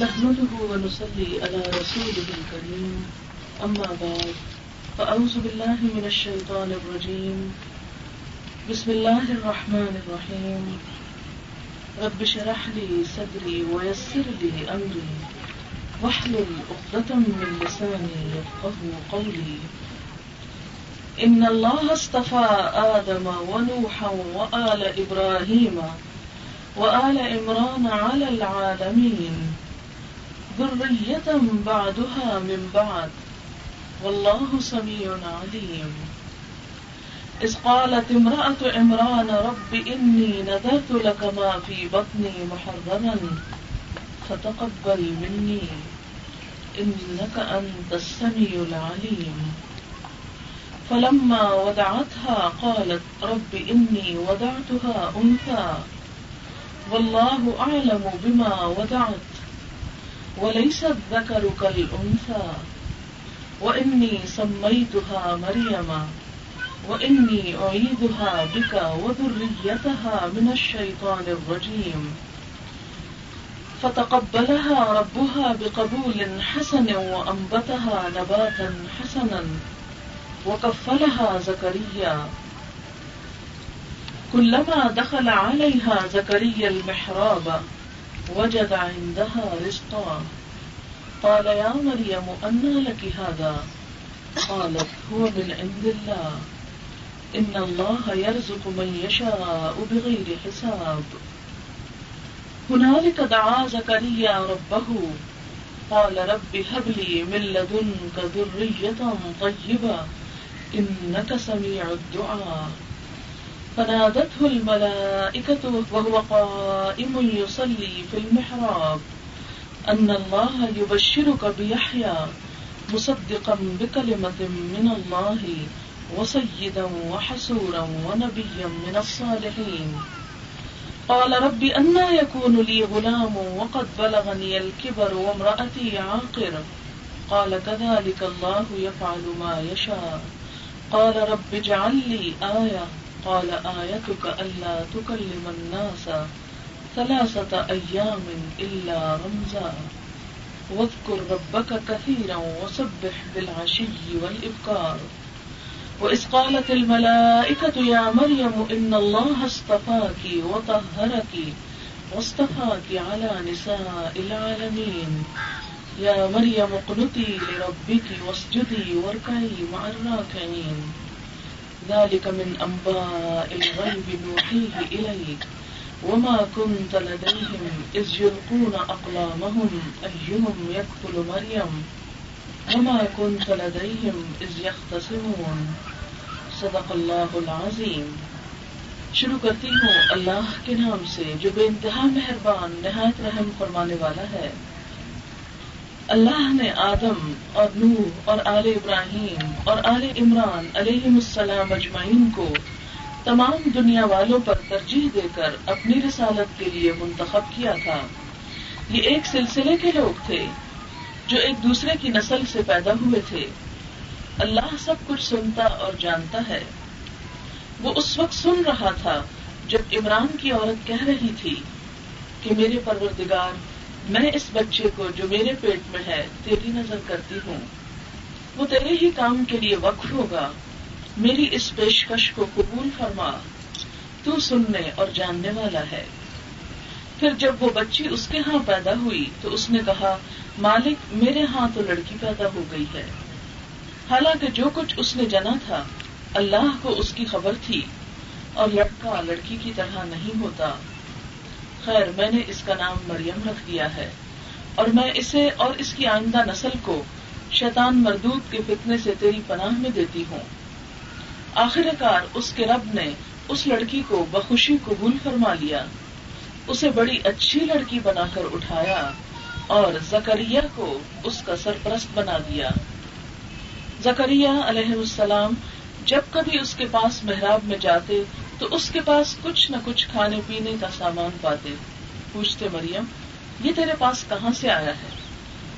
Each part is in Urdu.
نحمده ونصلي على رسوله الكريم. أما بعد، فأعوذ بالله من الشيطان الرجيم. بسم الله الرحمن الرحيم. رب شرح لي صدري ويسر لي أمري. واحلل عقدة من لساني يفقه قولي. إن الله اصطفى آدم ونوحا وآل إبراهيم وآل عمران على العالمين. ذرية بعدها من بعد والله سميع عليم إذ قالت امرأة عمران رب إني نذرت لك ما في بطني محرما فتقبل مني إنك أنت السميع العليم فلما ودعتها قالت رب إني ودعتها أنثى والله أعلم بما ودعت وليس الذكر كالأنثى وإني سميتها مريم وإني أعيدها بك وذريتها من الشيطان الرجيم. فتقبلها ربها بقبول حسن وأنبتها نباتا حسنا وكفلها زكريا. كلما دخل عليها زكريا المحراب وجد عندها رزقا. قال، يا مريم أنى لك هذا؟ قالت، هو من عند الله. إن الله يرزق من يشاء بغير حساب. هنالك دعا زكريا ربه. قال، رب هب لي من لدنك ذرية طيبة. إنك سميع الدعاء. فنادته الملائكة وهو قائم يصلي في المحراب. أن الله يبشرك بيحيى مصدقا بكلمة من الله وسيدا وحسورا ونبيا من الصالحين. قال رب أنا يكون لي غلام وقد بلغني الكبر وامرأتي عاقر. قال كذلك الله يفعل ما يشاء. قال رب اجعل لي آية قال آيتك ألا تكلم الناس ثلاثة أيام إلا رمزا. واذكر ربك كثيرا وسبح بالعشي والإبكار. وإذ قالت الملائكة يا مريم إن الله اصطفاك وطهرك واصطفاك على نساء العالمين. يا مريم اقنتي لربك واسجدي واركعي مع الراكعين. ذلك من أنباء الغيب نوحيه إليك وما كنت لديهم إذ يلقون أقلامهم أيهم يكفل مريم وما كنت لديهم إذ يختصمون. صدق اللہ العظیم شروع کرتی ہوں اللہ کے نام سے جو بے انتہا مہربان، نہایت رحم فرمانے والا ہے۔ اللہ نے آدم اور نوح اور آل ابراہیم اور آل عمران علیہ السلام اجمعین کو تمام دنیا والوں پر ترجیح دے کر اپنی رسالت کے لیے منتخب کیا تھا۔ یہ ایک سلسلے کے لوگ تھے جو ایک دوسرے کی نسل سے پیدا ہوئے تھے۔ اللہ سب کچھ سنتا اور جانتا ہے۔ وہ اس وقت سن رہا تھا جب عمران کی عورت کہہ رہی تھی کہ میرے پروردگار میں اس بچے کو جو میرے پیٹ میں ہے تیری نظر کرتی ہوں۔ وہ تیرے ہی کام کے لیے وقف ہوگا۔ میری اس پیشکش کو قبول فرما۔ تو سننے اور جاننے والا ہے۔ پھر جب وہ بچی اس کے ہاں پیدا ہوئی تو اس نے کہا، مالک، میرے ہاں تو لڑکی پیدا ہو گئی ہے۔ حالانکہ جو کچھ اس نے جنا تھا، اللہ کو اس کی خبر تھی۔ اور لڑکا لڑکی کی طرح نہیں ہوتا۔ خیر، میں نے اس کا نام مریم رکھ دیا ہے۔ اور میں اسے اور اس کی آئندہ نسل کو شیطان مردود کے فتنے سے تیری پناہ میں دیتی ہوں۔ آخر کار اس کے رب نے اس لڑکی کو بخوشی قبول فرما لیا۔ اسے بڑی اچھی لڑکی بنا کر اٹھایا اور زکریہ کو اس کا سرپرست بنا دیا۔ زکریہ علیہ السلام، جب کبھی اس کے پاس محراب میں جاتے تو اس کے پاس کچھ نہ کچھ کھانے پینے کا سامان پاتے پوچھتے مریم، یہ تیرے پاس کہاں سے آیا ہے؟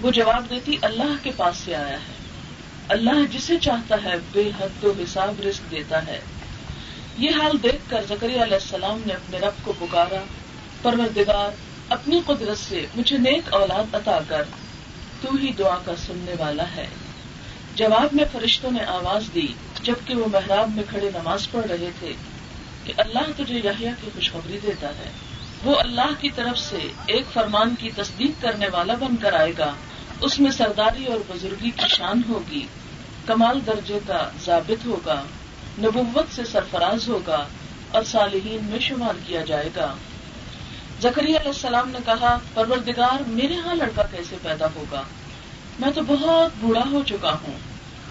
وہ جواب دیتی، اللہ کے پاس سے آیا ہے۔ اللہ جسے چاہتا ہے بے حد و حساب رزق دیتا ہے۔ یہ حال دیکھ کر زکری علیہ السلام نے اپنے رب کو پکارا، پروردگار، اپنی قدرت سے مجھے نیک اولاد عطا کر، تو ہی دعا کا سننے والا ہے۔ جواب میں فرشتوں نے آواز دی، جبکہ وہ محراب میں کھڑے نماز پڑھ رہے تھے۔ کہ اللہ تجھے یحییٰ کی خوشخبری دیتا ہے، وہ اللہ کی طرف سے ایک فرمان کی تصدیق کرنے والا بن کر آئے گا۔ اس میں سرداری اور بزرگی کی شان ہوگی، کمال درجے کا ضابط ہوگا، نبوت سے سرفراز ہوگا اور صالحین میں شمار کیا جائے گا۔ زکری علیہ السلام نے کہا، پروردگار، میرے ہاں لڑکا کیسے پیدا ہوگا؟ میں تو بہت بوڑھا ہو چکا ہوں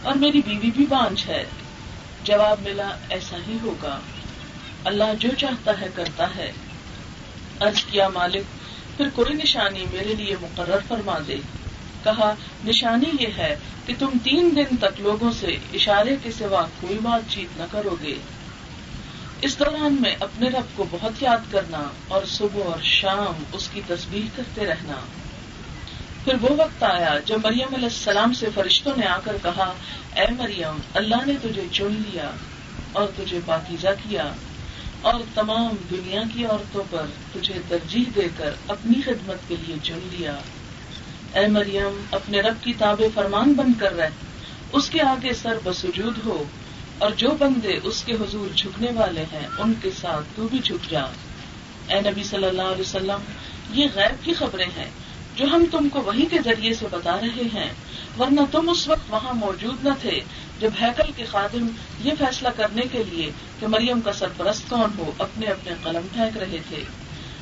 اور میری بیوی بھی بانچ ہے۔ جواب ملا، ایسا ہی ہوگا۔ اللہ جو چاہتا ہے کرتا ہے۔ ارض کیا مالک، پھر کوئی نشانی میرے لیے مقرر فرما دے۔ کہا، نشانی یہ ہے کہ تم تین دن تک لوگوں سے اشارے کے سوا کوئی بات چیت نہ کرو گے۔ اس دوران میں اپنے رب کو بہت یاد کرنا اور صبح اور شام اس کی تصویر کرتے رہنا۔ پھر وہ وقت آیا جب مریم علیہ السلام سے فرشتوں نے آ کر کہا، اے مریم، اللہ نے تجھے چن لیا اور تجھے پاکیزہ کیا۔ اور تمام دنیا کی عورتوں پر تجھے ترجیح دے کر اپنی خدمت کے لیے چن لیا۔ اے مریم، اپنے رب کی تاب فرمان بن کر رہ۔ اس کے آگے سر بسجود ہو اور جو بندے اس کے حضور جھکنے والے ہیں، ان کے ساتھ تو بھی جھک جا۔ اے نبی صلی اللہ علیہ وسلم، یہ غیب کی خبریں ہیں۔ جو ہم تم کو وہی کے ذریعے سے بتا رہے ہیں، ورنہ تم اس وقت وہاں موجود نہ تھے جب ہیکل کے خادم یہ فیصلہ کرنے کے لیے کہ مریم کا سرپرست کون ہو، اپنے اپنے قلم پھینک رہے تھے۔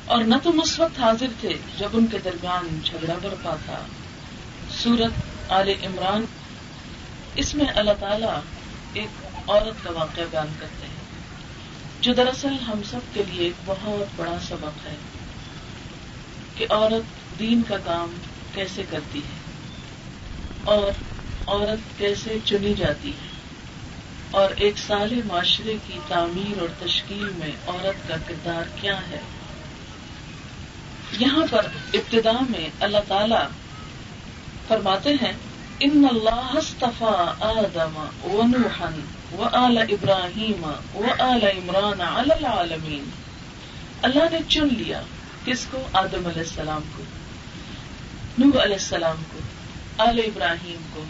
اور نہ تم اس وقت حاضر تھے جب ان کے درمیان جھگڑا برپا تھا۔ سورت آل عمران، اس میں اللہ تعالی ایک عورت کا واقعہ بیان کرتے ہیں، جو دراصل ہم سب کے لیے ایک بہت بڑا سبق ہے کہ عورت دین کا کام کیسے کرتی ہے؟ اور عورت کیسے چنی جاتی ہے؟ اور ایک سال معاشرے کی تعمیر اور تشکیل میں عورت کا کردار کیا ہے؟ یہاں پر ابتدا میں اللہ تعالی فرماتے ہیں، ان اللہ آدم و نوحن و آل ابراہیم و آل عمران العالمین. اللہ نے چن لیا کس کو؟ آدم علیہ السلام کو۔ نوح علیہ السلام کو، آل ابراہیم کو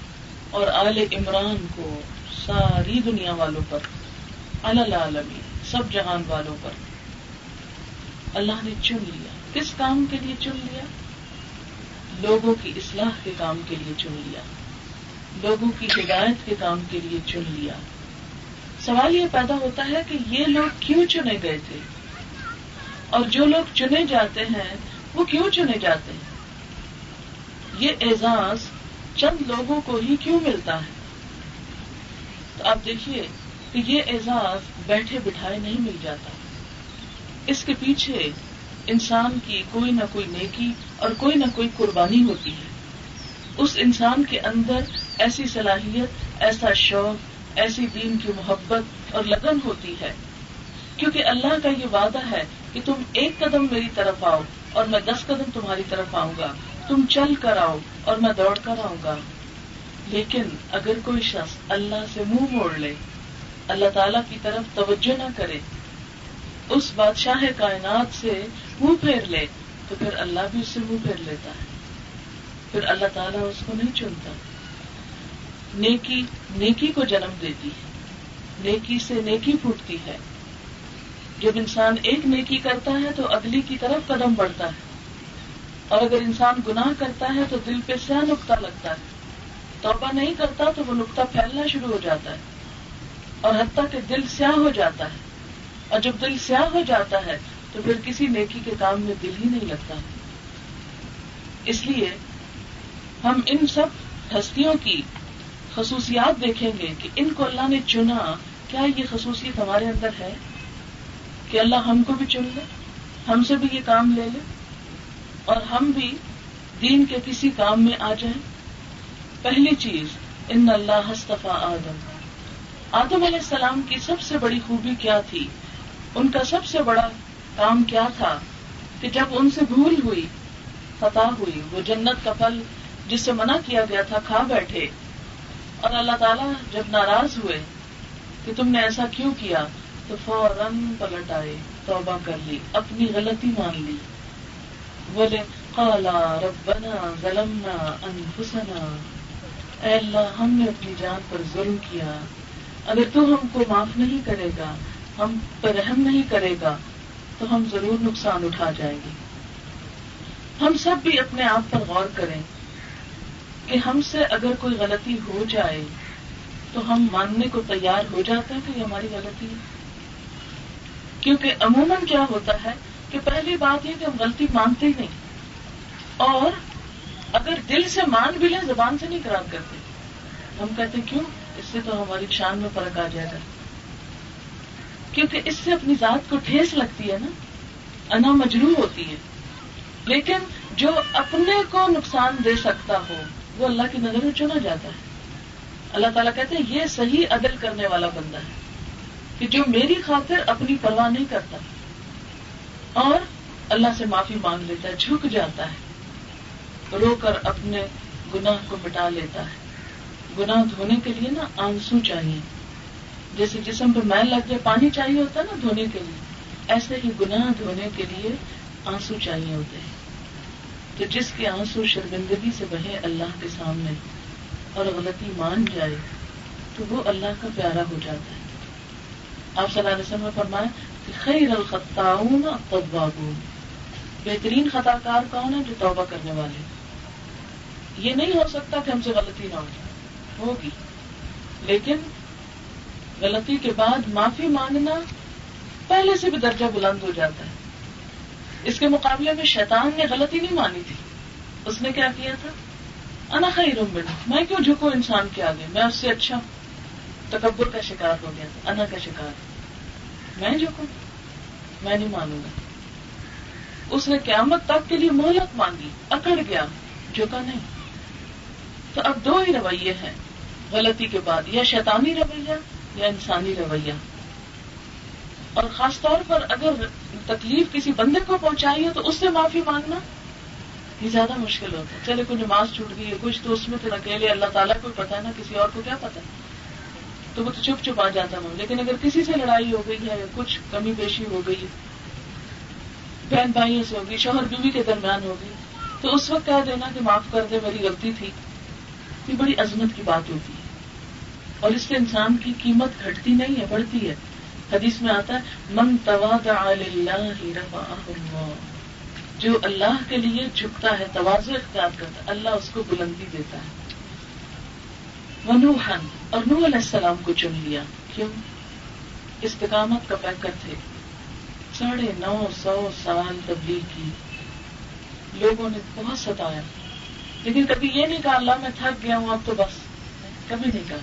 اور آل عمران کو، ساری دنیا والوں پر العالمی سب جہان والوں پر۔ اللہ نے چن لیا۔ کس کام کے لیے چن لیا؟ لوگوں کی اصلاح کے کام کے لیے چن لیا۔ لوگوں کی ہدایت کے کام کے لیے چن لیا۔ سوال یہ پیدا ہوتا ہے کہ یہ لوگ کیوں چنے گئے تھے؟ اور جو لوگ چنے جاتے ہیں، وہ کیوں چنے جاتے ہیں؟ یہ اعزاز چند لوگوں کو ہی کیوں ملتا ہے؟ تو آپ دیکھیے کہ یہ اعزاز بیٹھے بٹھائے نہیں مل جاتا۔ اس کے پیچھے انسان کی کوئی نہ کوئی نیکی اور کوئی نہ کوئی قربانی ہوتی ہے۔ اس انسان کے اندر ایسی صلاحیت، ایسا شوق، ایسی دین کی محبت اور لگن ہوتی ہے۔ کیونکہ اللہ کا یہ وعدہ ہے کہ تم ایک قدم میری طرف آؤ اور میں دس قدم تمہاری طرف آؤں گا۔ تم چل کر آؤ اور میں دوڑ کر آؤں گا۔ لیکن اگر کوئی شخص اللہ سے منہ موڑ لے، اللہ تعالی کی طرف توجہ نہ کرے، اس بادشاہ کائنات سے منہ پھیر لے، تو پھر اللہ بھی اس سے منہ پھیر لیتا ہے۔ پھر اللہ تعالیٰ اس کو نہیں چنتا۔ نیکی نیکی کو جنم دیتی ہے، نیکی سے نیکی پھوٹتی ہے۔ جب انسان ایک نیکی کرتا ہے تو اگلی کی طرف قدم بڑھتا ہے۔ اور اگر انسان گناہ کرتا ہے تو دل پہ سیاہ نقطہ لگتا ہے۔ توبہ نہیں کرتا تو وہ نقطہ پھیلنا شروع ہو جاتا ہے۔ اور حتیٰ کہ دل سیاہ ہو جاتا ہے۔ اور جب دل سیاہ ہو جاتا ہے تو پھر کسی نیکی کے کام میں دل ہی نہیں لگتا۔ اس لیے ہم ان سب ہستیوں کی خصوصیات دیکھیں گے کہ ان کو اللہ نے چنا۔ کیا یہ خصوصیت ہمارے اندر ہے کہ اللہ ہم کو بھی چن لے، ہم سے بھی یہ کام لے لے؟ اور ہم بھی دین کے کسی کام میں آ جائیں۔ پہلی چیز، ان اللہ ہستفا آدم۔ آدم علیہ السلام کی سب سے بڑی خوبی کیا تھی؟ ان کا سب سے بڑا کام کیا تھا؟ کہ جب ان سے بھول ہوئی فتح ہوئی، وہ جنت کا پھل جس سے منع کیا گیا تھا، کھا بیٹھے۔ اور اللہ تعالیٰ جب ناراض ہوئے کہ تم نے ایسا کیوں کیا، تو فوراً پلٹ آئے، توبہ کر لی، اپنی غلطی مان لی۔ بولے قالا ربنا ظلمنا انفسنا اے اللہ، ہم نے اپنی جان پر ظلم کیا۔ اگر تو ہم کو معاف نہیں کرے گا، ہم پر رحم نہیں کرے گا، تو ہم ضرور نقصان اٹھا جائیں گے۔ ہم سب بھی اپنے آپ پر غور کریں کہ ہم سے اگر کوئی غلطی ہو جائے، تو ہم ماننے کو تیار ہو جاتے ہیں کہ یہ ہماری غلطی ہے۔ کیونکہ عموماً کیا ہوتا ہے؟ کہ پہلی بات یہ کہ ہم غلطی مانتے ہی نہیں اور اگر دل سے مان بھی لیں، زبان سے نہیں کرار کرتے۔ ہم کہتے کیوں؟ اس سے تو ہماری شان میں فرق آ جائے گا۔ کیونکہ اس سے اپنی ذات کو ٹھیس لگتی ہے نا، انا مجروح ہوتی ہے۔ لیکن جو اپنے کو نقصان دے سکتا ہو، وہ اللہ کی نظر میں چنا جاتا ہے۔ اللہ تعالیٰ کہتے ہیں، یہ صحیح عدل کرنے والا بندہ ہے کہ جو میری خاطر اپنی پرواہ نہیں کرتا۔ اور اللہ سے معافی مانگ لیتا ہے، جھک جاتا ہے، رو کر اپنے گناہ کو مٹا لیتا ہے۔ گناہ دھونے کے لیے نا آنسو چاہیے۔ جیسے جسم پہ میل لگ جائے، پانی چاہیے ہوتا ہے نا دھونے کے لیے۔ ایسے ہی گناہ دھونے کے لیے آنسو چاہیے ہوتے ہیں۔ تو جس کے آنسو شرمندگی سے بہے اللہ کے سامنے اور غلطی مان جائے، تو وہ اللہ کا پیارا ہو جاتا ہے۔ آپ صلی اللہ علیہ وسلم نے فرمایا خیر الخطاؤن التوابون۔ بہترین خطا کار کون ہے جو توبہ کرنے والے یہ نہیں ہو سکتا کہ ہم سے غلطی نہ ہو ہوگی۔ لیکن غلطی کے بعد معافی مانگنا پہلے سے بھی درجہ بلند ہو جاتا ہے۔ اس کے مقابلے میں شیطان نے غلطی نہیں مانی تھی۔ اس نے کیا کیا تھا؟ انا خیر میں کیوں جھکو انسان کے آگے؟ میں اس سے اچھا ہوں۔ تکبر کا شکار ہو گیا تھا، انا کا شکار۔ میں جو کہوں، میں نہیں مانوں گا۔ اس نے قیامت تک کے لیے مہلت مانگی اکڑ گیا جھکا نہیں۔ تو اب دو ہی رویے ہیں، غلطی کے بعد، یا شیطانی رویہ یا انسانی رویہ۔ اور خاص طور پر اگر تکلیف کسی بندے کو پہنچائی ہے، تو اس سے معافی مانگنا یہ زیادہ مشکل ہوتا ہے۔ چلے، کوئی نماز چھوٹ گئی ہے، کچھ تو اس میں تو اکیلے اللہ تعالیٰ کو پتا ہے نا، کسی اور کو کیا پتا ہے؟ تو وہ تو چپ چپ آ جاتا ہوں لیکن اگر کسی سے لڑائی ہو گئی ہے یا کچھ کمی پیشی ہو گئی، بہن بھائیوں سے ہوگی شوہر بیوی کے درمیان ہوگی تو اس وقت کہہ دینا کہ معاف کر دے، میری غلطی تھی، یہ بڑی عظمت کی بات ہوتی ہے۔ اور اس سے انسان کی قیمت گھٹتی نہیں ہے، بڑھتی ہے۔ حدیث میں آتا ہے، من اللہ جو اللہ کے لیے جھکتا ہے توازو اختیار کرتا ہے، اللہ اس کو بلندی دیتا ہے۔ ونوحن اور نوح علیہ السلام کو چن لیا۔ کیوں؟ استقامت کا پیکر تھے۔ ساڑھے نو سو سال تبلیغ کی۔ لوگوں نے بہت ستایا۔ لیکن کبھی یہ نہیں کہا، اللہ میں تھک گیا ہوں، اب تو بس۔ کبھی نہیں کہا۔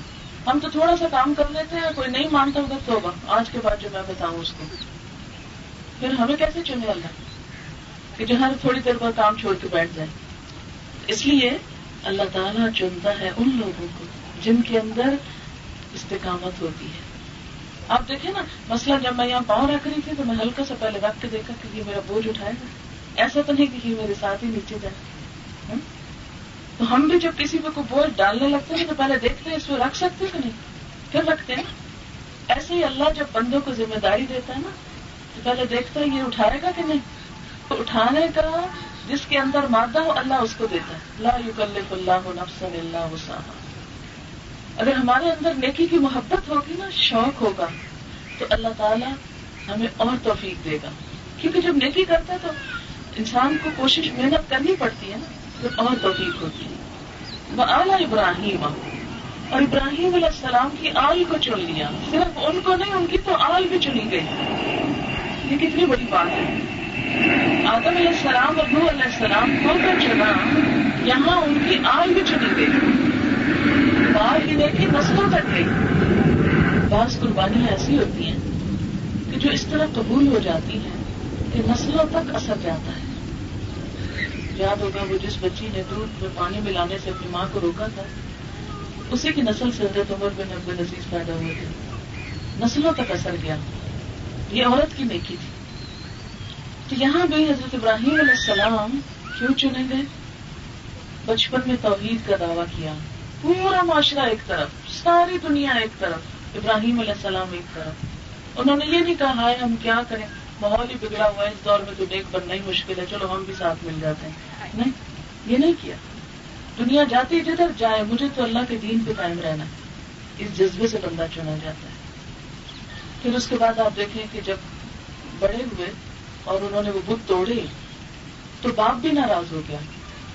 ہم تو تھوڑا سا کام کر لیتے ہیں، کوئی نہیں مانتا ہوگا تو ہوگا۔ آج کے بعد جو میں بتاؤں اس کو۔ پھر ہمیں کیسے چنے اللہ؟ کہ جو ہر تھوڑی دیر بعد کام چھوڑ کے بیٹھ جائے۔ اس لیے اللہ تعالیٰ چنتا ہے ان لوگوں کو۔ جن کے اندر استقامت ہوتی ہے۔ آپ دیکھیں نا، مسئلہ جب میں یہاں پاؤں رکھ رہی تھی تو میں ہلکا سا پہلے رکھ کے دیکھا کہ یہ میرا بوجھ اٹھائے گا۔ ایسا تو نہیں کہ یہ میرے ساتھ ہی نیچے جائے۔ تو ہم بھی جب کسی پہ کوئی بوجھ ڈالنے لگتے ہیں تو پہلے دیکھتے ہیں اس پہ رکھ سکتے کہ نہیں؟ پھر رکھتے ہیں؟ ایسے ہی اللہ جب بندوں کو ذمہ داری دیتا ہے نا، تو پہلے دیکھتا ہے یہ اٹھائے گا کہ نہیں؟ تو اٹھانے کا جس کے اندر مادہ ہو، اللہ اس کو دیتا ہے۔ لا یکلف اللہ نفسا اللہ وسعها اگر ہمارے اندر نیکی کی محبت ہوگی نا، شوق ہوگا۔ تو اللہ تعالیٰ ہمیں اور توفیق دے گا۔ کیونکہ جب نیکی کرتا ہے تو انسان کو کوشش محنت کرنی پڑتی ہے نا تو اور توفیق ہوتی ہے۔ وہ اعلیٰ ابراہیم اور ابراہیم علیہ السلام کی آل کو چن لیا۔ صرف ان کو نہیں، ان کی تو آل بھی چنی گئی۔ یہ کتنی بڑی بات ہے۔ آدم علیہ السلام اور نور علیہ السلام کو تو چنا، یہاں ان کی آل بھی چنی گئی۔ ہی نہیں نسلوں تک گئی. بعض قربانیاں ایسی ہوتی ہیں کہ جو اس طرح قبول ہو جاتی ہیں کہ نسلوں تک اثر جاتا ہے۔ یاد ہوگا وہ جس بچی نے دودھ میں پانی ملانے سے اپنی ماں کو روکا تھا، اسی کی نسل سے حضرت عمر بن عبد العزیز پیدا ہوئے تھے۔ نسلوں تک اثر گیا۔ یہ عورت کی نیکی تھی۔ تو یہاں بھی حضرت ابراہیم علیہ السلام کیوں چنے گئے؟ بچپن میں توحید کا دعویٰ کیا۔ پورا معاشرہ ایک طرف، ساری دنیا ایک طرف، ابراہیم علیہ السلام ایک طرف۔ انہوں نے یہ نہیں کہا ہے ہم کیا کریں؟ ماحول ہی بگڑا ہوا ہے، اس دور میں تو نیک بننا ہی مشکل ہے، چلو ہم بھی ساتھ مل جاتے ہیں۔ نہیں، یہ نہیں کیا۔ دنیا جاتی جدھر جائے، مجھے تو اللہ کے دین پہ قائم رہنا ہے۔ اس جذبے سے بندہ چنا جاتا ہے۔ پھر اس کے بعد آپ دیکھیں کہ جب بڑے ہوئے اور انہوں نے وہ بت توڑے، تو باپ بھی ناراض ہو گیا۔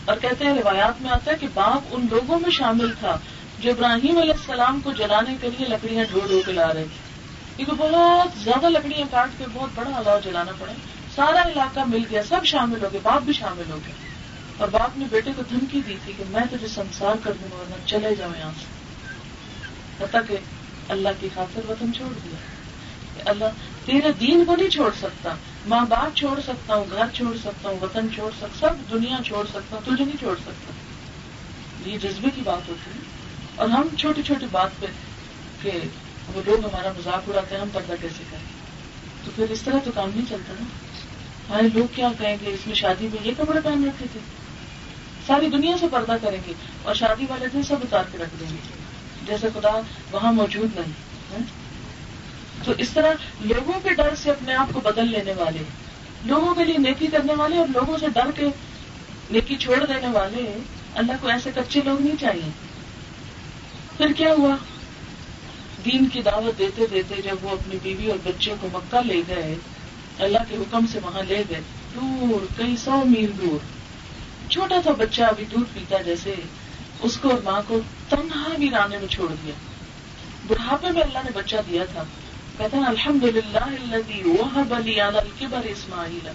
اور کہتے ہیں روایات میں آتا ہے کہ باپ ان لوگوں میں شامل تھا جو ابراہیم علیہ السلام کو جلانے کے لیے لکڑیاں ڈھو ڈھو کے لا رہے تھے۔ کیونکہ بہت زیادہ لکڑیاں کاٹ کے بہت بڑا الاؤ جلانا پڑا سارا علاقہ مل گیا، سب شامل ہو گئے، باپ بھی شامل ہو گئے۔ اور باپ نے بیٹے کو دھمکی دی تھی کہ میں تجھے سنسار کر دوں گا ورنہ چلے جاؤں یہاں سے۔ پتا کہ اللہ کی خاطر وطن چھوڑ دیا۔ اللہ تیرے دین کو نہیں چھوڑ سکتا۔ ماں باپ چھوڑ سکتا ہوں، گھر چھوڑ سکتا ہوں، وطن چھوڑ سکتا سب دنیا چھوڑ سکتا ہوں، تجھے نہیں چھوڑ سکتا۔ یہ جذبے کی بات ہوتی ہے۔ اور ہم چھوٹی چھوٹی بات پہ کہ وہ لوگ ہمارا مذاق اڑاتے ہیں، ہم پردہ کیسے کریں؟ تو پھر اس طرح تو کام نہیں چلتا نا۔ ہمارے لوگ کیا کہیں گے؟ اس میں شادی میں یہ کپڑے پہن رکھے تھے۔ ساری دنیا سے پردہ کریں گے۔ اور شادی والے دن سب اتار کے رکھ دیں گے۔ جیسے خدا وہاں موجود نہیں ہاں؟ تو اس طرح لوگوں کے ڈر سے اپنے آپ کو بدل لینے والے، لوگوں کے لیے نیکی کرنے والے اور لوگوں سے ڈر کے نیکی چھوڑ دینے والے، اللہ کو ایسے کچے لوگ نہیں چاہیے۔ پھر کیا ہوا؟ دین کی دعوت دیتے دیتے جب وہ اپنی بیوی اور بچے کو مکہ لے گئے، اللہ کے حکم سے وہاں لے گئے، دور، کئی سو میل دور۔ چھوٹا تھا بچہ ابھی دودھ پیتا جیسے اس کو اور ماں کو تنہا ویرانے میں چھوڑ دیا۔ بڑھاپے میں اللہ نے بچہ دیا تھا۔ کہتے ہیں الحمد للہ بر اسماعیل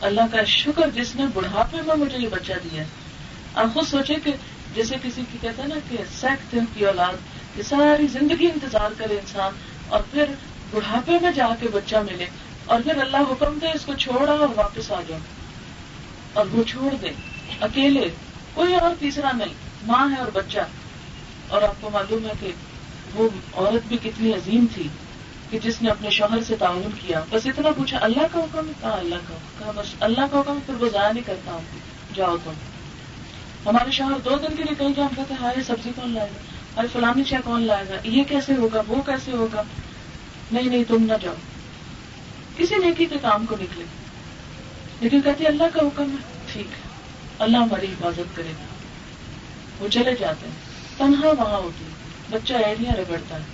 اللہ کا شکر جس نے بڑھاپے میں مجھے یہ بچہ دیا آپ خود سوچے کہ جیسے کسی کی کہتے ہیں نا کہ سیکھ تھے کی اولاد، کہ ساری زندگی انتظار کرے انسان اور پھر بڑھاپے میں جا کے بچہ ملے اور پھر اللہ حکم دے اس کو چھوڑا اور واپس آ جاؤ۔ اور وہ چھوڑ دے۔ اکیلے، کوئی اور تیسرا نہیں، ماں ہے اور بچہ۔ اور آپ کو معلوم ہے کہ وہ عورت بھی کتنی عظیم تھی کہ جس نے اپنے شوہر سے تعاون کیا۔ بس اتنا پوچھا، اللہ کا حکم؟ کہا، اللہ کا کہا، بس اللہ کا حکم، پھر وہ ضائع نہیں کرتا۔ ہوں جاؤ تم۔ ہمارے شوہر دو دن کے لیے کہیں ہم کہتے ہیں، ہائے، سبزی کون لائے گا؟ ارے فلانی چاہ کون لائے گا؟ یہ کیسے ہوگا؟ وہ کیسے ہوگا؟ نہیں نہیں، تم نہ جاؤ۔ کسی نیکی کے کام کو نکلے۔ لیکن کہتے اللہ کا حکم ہے۔ ٹھیک ہے۔ اللہ ہماری حفاظت کرے گا۔ وہ چلے جاتے ہیں۔ تنہا وہاں ہوتی ہے۔ بچہ ایڑیاں رگڑتا ہے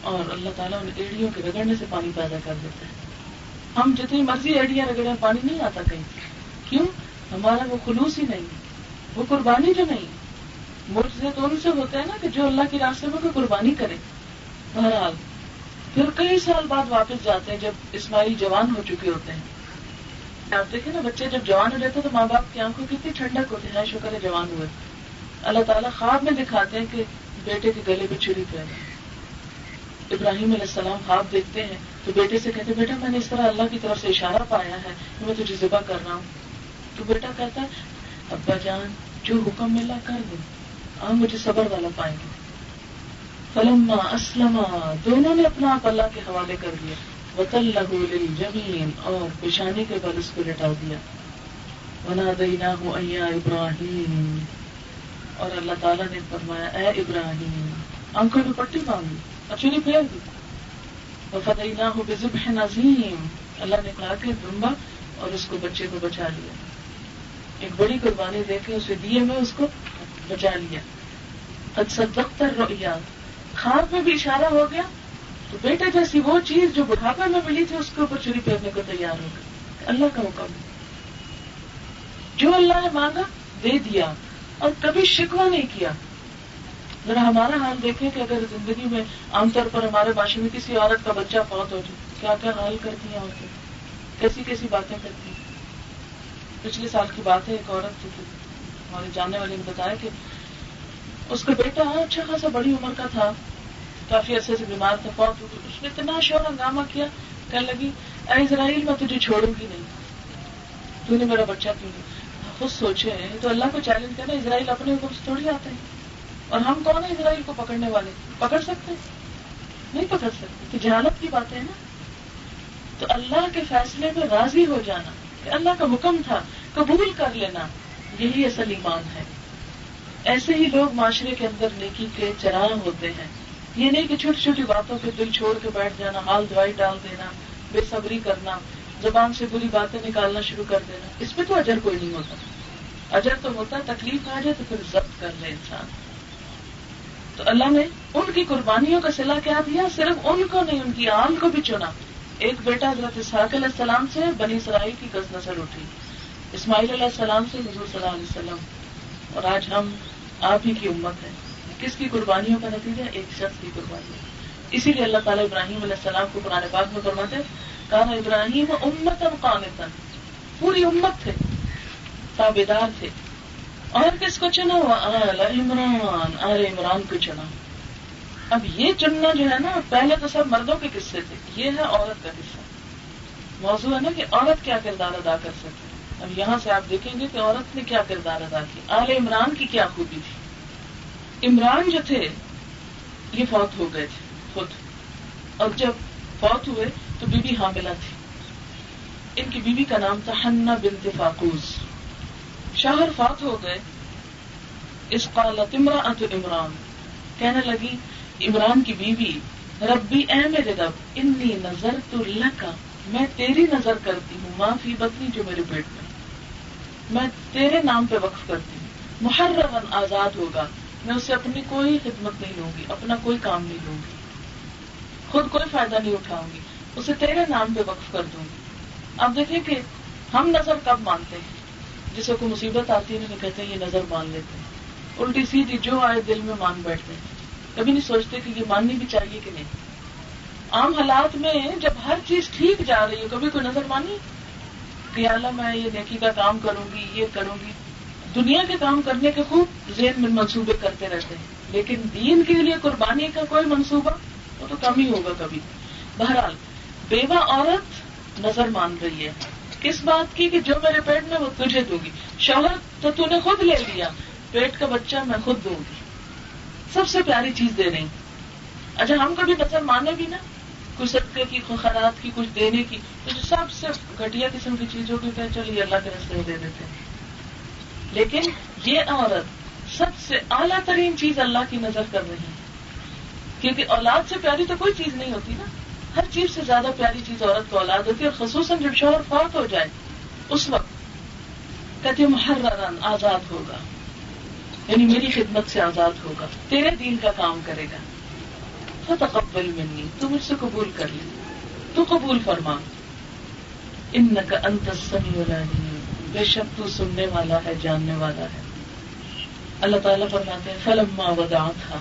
اور اللہ تعالیٰ ان ایڑیوں کے رگڑنے سے پانی پیدا کر دیتا ہے۔ ہم جتنی مرضی ایڑیاں رگڑے پانی نہیں آتا کہیں۔ کیوں؟ ہمارا وہ خلوص ہی نہیں، وہ قربانی جو نہیں۔ مرضے تو ان سے ہوتے ہیں نا کہ جو اللہ کے راستے میں کوئی قربانی کرے۔ بہرحال، پھر کئی سال بعد واپس جاتے ہیں جب اسماعیل جوان ہو چکے ہوتے ہیں۔ آپ دیکھیں نا، بچے جب جوان ہو جاتے ہیں تو ماں باپ کی آنکھوں کتنی ٹھنڈک ہوتی ہے شکر ہے جوان ہوئے۔ اللہ تعالیٰ خواب میں دکھاتے ہیں کہ بیٹے کے گلے پہ چھری پہنے ابراہیم علیہ السلام خواب دیکھتے ہیں تو بیٹے سے کہتے بیٹا، میں نے اس طرح اللہ کی طرف سے اشارہ پایا ہے کہ میں تجھے ذبح کر رہا ہوں۔ تو بیٹا کہتا ہے، ابا جان، جو حکم ملا کر دیں آپ مجھے صبر والا پائیں گے۔ فلما اسلم دونوں نے اپنا آپ اللہ کے حوالے کر دیا۔ وطل لہو جمین اور پیشانی کے بل اس کو لٹا دیا۔ بنا دینا ہوں ابراہیم اور اللہ تعالیٰ نے فرمایا، اے ابراہیم انکل میں پٹی مانگی اور چنی پھیر دی۔ فتح ہو بزب نظیم۔ اللہ نے کہا کہ دمبا اور اس کو بچے کو بچا لیا۔ ایک بڑی قربانی دے کے اسے دیے میں اس کو بچا لیا۔ اکثر دختر رویا خواب میں بھی اشارہ ہو گیا۔ تو بیٹے جیسی وہ چیز جو بڑھاپے میں ملی تھی، اس کے اوپر چوری پھیرنے کو تیار ہو گئی۔ اللہ کا حکم۔ جو اللہ نے مانگا، دے دیا۔ اور کبھی شکوا نہیں کیا۔ ذرا ہمارا حال دیکھیں کہ اگر زندگی میں عام طور پر ہمارے معاشرے میں کسی عورت کا بچہ فوت ہو جائے، کیا کیا حال کرتی ہیں عورتیں؟ کیسی کیسی باتیں کرتی ہیں؟ پچھلے سال کی بات ہے، ایک عورت ہمارے جاننے والے نے بتایا کہ اس کا بیٹا اچھا خاصا بڑی عمر کا تھا، کافی عرصے سے بیمار تھا، فوت اس نے اتنا شور ہنگامہ کیا، کہنے لگی، اے اسرائیل، میں تجھے چھوڑوں گی نہیں۔ تو نے میرا بچہ کیوں نہیں؟ خود سوچے تو اللہ کو چیلنج کرنا، اسرائیل اپنے حکم سے تھوڑی آتے ہیں۔ اور ہم کون ہیں اسرائیل کو پکڑنے والے؟ پکڑ سکتے نہیں پکڑ سکتے۔ تو جہالت کی باتیں نا۔ تو اللہ کے فیصلے میں راضی ہو جانا، کہ اللہ کا حکم تھا، قبول کر لینا، یہی اصل ایمان ہے۔ ایسے ہی لوگ معاشرے کے اندر نیکی کے چراغ ہوتے ہیں۔ یہ نہیں کہ چھوٹی چھوٹی باتوں پہ دل چھوڑ کے بیٹھ جانا، حال دوائی ڈال دینا، بے صبری کرنا، زبان سے بری باتیں نکالنا شروع کر دینا۔ اس میں تو اجر کوئی نہیں ہوتا۔ اجر تو ہوتا تکلیف آ جائے تو پھر ضبط کر لے انسان۔ تو اللہ نے ان کی قربانیوں کا صلاح کیا دیا، صرف ان کو نہیں، ان کی آل کو بھی چنا۔ ایک بیٹا حضرت اسحاق علیہ السلام سے بنی اسرائیل کی کس نسل اٹھی۔ اسماعیل علیہ السلام سے حضور صلی اللہ علیہ وسلم۔ اور آج ہم آپ ہی کی امت ہے کس کی قربانیوں کا نتیجہ؟ ایک شخص کی قربانی۔ اسی لیے اللہ تعالیٰ ابراہیم علیہ السلام کو قرآن پاک میں فرماتے کہا ابراہیم امت قانتن پوری امت تھے۔ تابے دار تھے۔ اور کس کو چنا؟ ہوا عمران، آل عمران کو چنا۔ اب یہ چننا جو ہے نا، پہلے تو سب مردوں کے قصے تھے۔ یہ ہے عورت کا قصہ۔ موضوع ہے نا کہ عورت کیا کردار ادا کر سکے اب یہاں سے آپ دیکھیں گے کہ عورت نے کیا کردار ادا کیا۔ آل عمران کی کیا خوبی تھی؟ عمران جو تھے، یہ فوت ہو گئے تھے، خود۔ اور جب فوت ہوئے تو بی بی حاملہ تھی ان کی بیوی کا نام تھا ہننا بنت فاقوز شوہر فوت ہو گئے۔ اس قالت امراۃ عمران۔ کہنے لگی، عمران کی بیوی، ربی اے میرے رب، انی نظر تو لکا۔ میں تیری نظر کرتی ہوں ماں فی بتنی جو میرے پیٹ میں۔ میں تیرے نام پہ وقف کرتی ہوں۔ محرمن آزاد ہوگا۔ میں اسے اپنی کوئی خدمت نہیں لوں گی، اپنا کوئی کام نہیں لوں گی۔ خود کوئی فائدہ نہیں اٹھاؤں گی، اسے تیرے نام پہ وقف کر دوں گی۔ آپ دیکھیں کہ ہم نظر کب مانتے ہیں۔ جسے کوئی مصیبت آتی ہے کہتے ہیں یہ نظر مان لیتے ہیں۔ الٹی سیدھی جو آئے دل میں مان بیٹھتے ہیں۔ کبھی نہیں سوچتے کہ یہ ماننی بھی چاہیے کہ نہیں۔ عام حالات میں جب ہر چیز ٹھیک جا رہی ہو کبھی کوئی نظر مانی؟ کہ اللہ میں یہ نیکی کا کام کروں گی، یہ کروں گی۔ دنیا کے کام کرنے کے خوب ذہن میں منصوبے کرتے رہتے ہیں۔ لیکن دین کے لیے قربانی کا کوئی منصوبہ، وہ تو کم ہی ہوگا کبھی۔ بہرحال، بیوہ عورت نظر مان رہی ہے۔ کس بات کی کہ جو میرے پیٹ میں وہ تجھے دوں گی۔ شوہر تو تو نے خود لے لیا۔ پیٹ کا بچہ میں خود دوں گی۔ سب سے پیاری چیز دے رہی۔ اچھا ہم کبھی نظر مانے بھی نا؟ کچھ صدقے کی خیرات کی کچھ دینے کی۔ تو سب سے گھٹیا قسم کی چیزوں کی کہ چلیے، اللہ کے رستے میں دے دیتے ہیں۔ لیکن یہ عورت سب سے اعلیٰ ترین چیز اللہ کی نظر کر رہی ہے۔ کیونکہ اولاد سے پیاری تو کوئی چیز نہیں ہوتی نا۔ ہر چیز سے زیادہ پیاری چیز عورت کو اولاد ہوتی ہے اور خصوصاً جب شوہر فوت ہو جائے، اس وقت کہتے محررن آزاد ہوگا۔ یعنی میری خدمت سے آزاد ہوگا۔ تیرے دین کا کام کرے گا۔ فتقبل منی، تو مجھ سے قبول کر لے۔ تو قبول فرما۔ ان کا انت سمی بے شک تو سننے والا ہے، جاننے والا ہے۔ اللہ تعالیٰ فرماتے ہیں فلم ودا تھا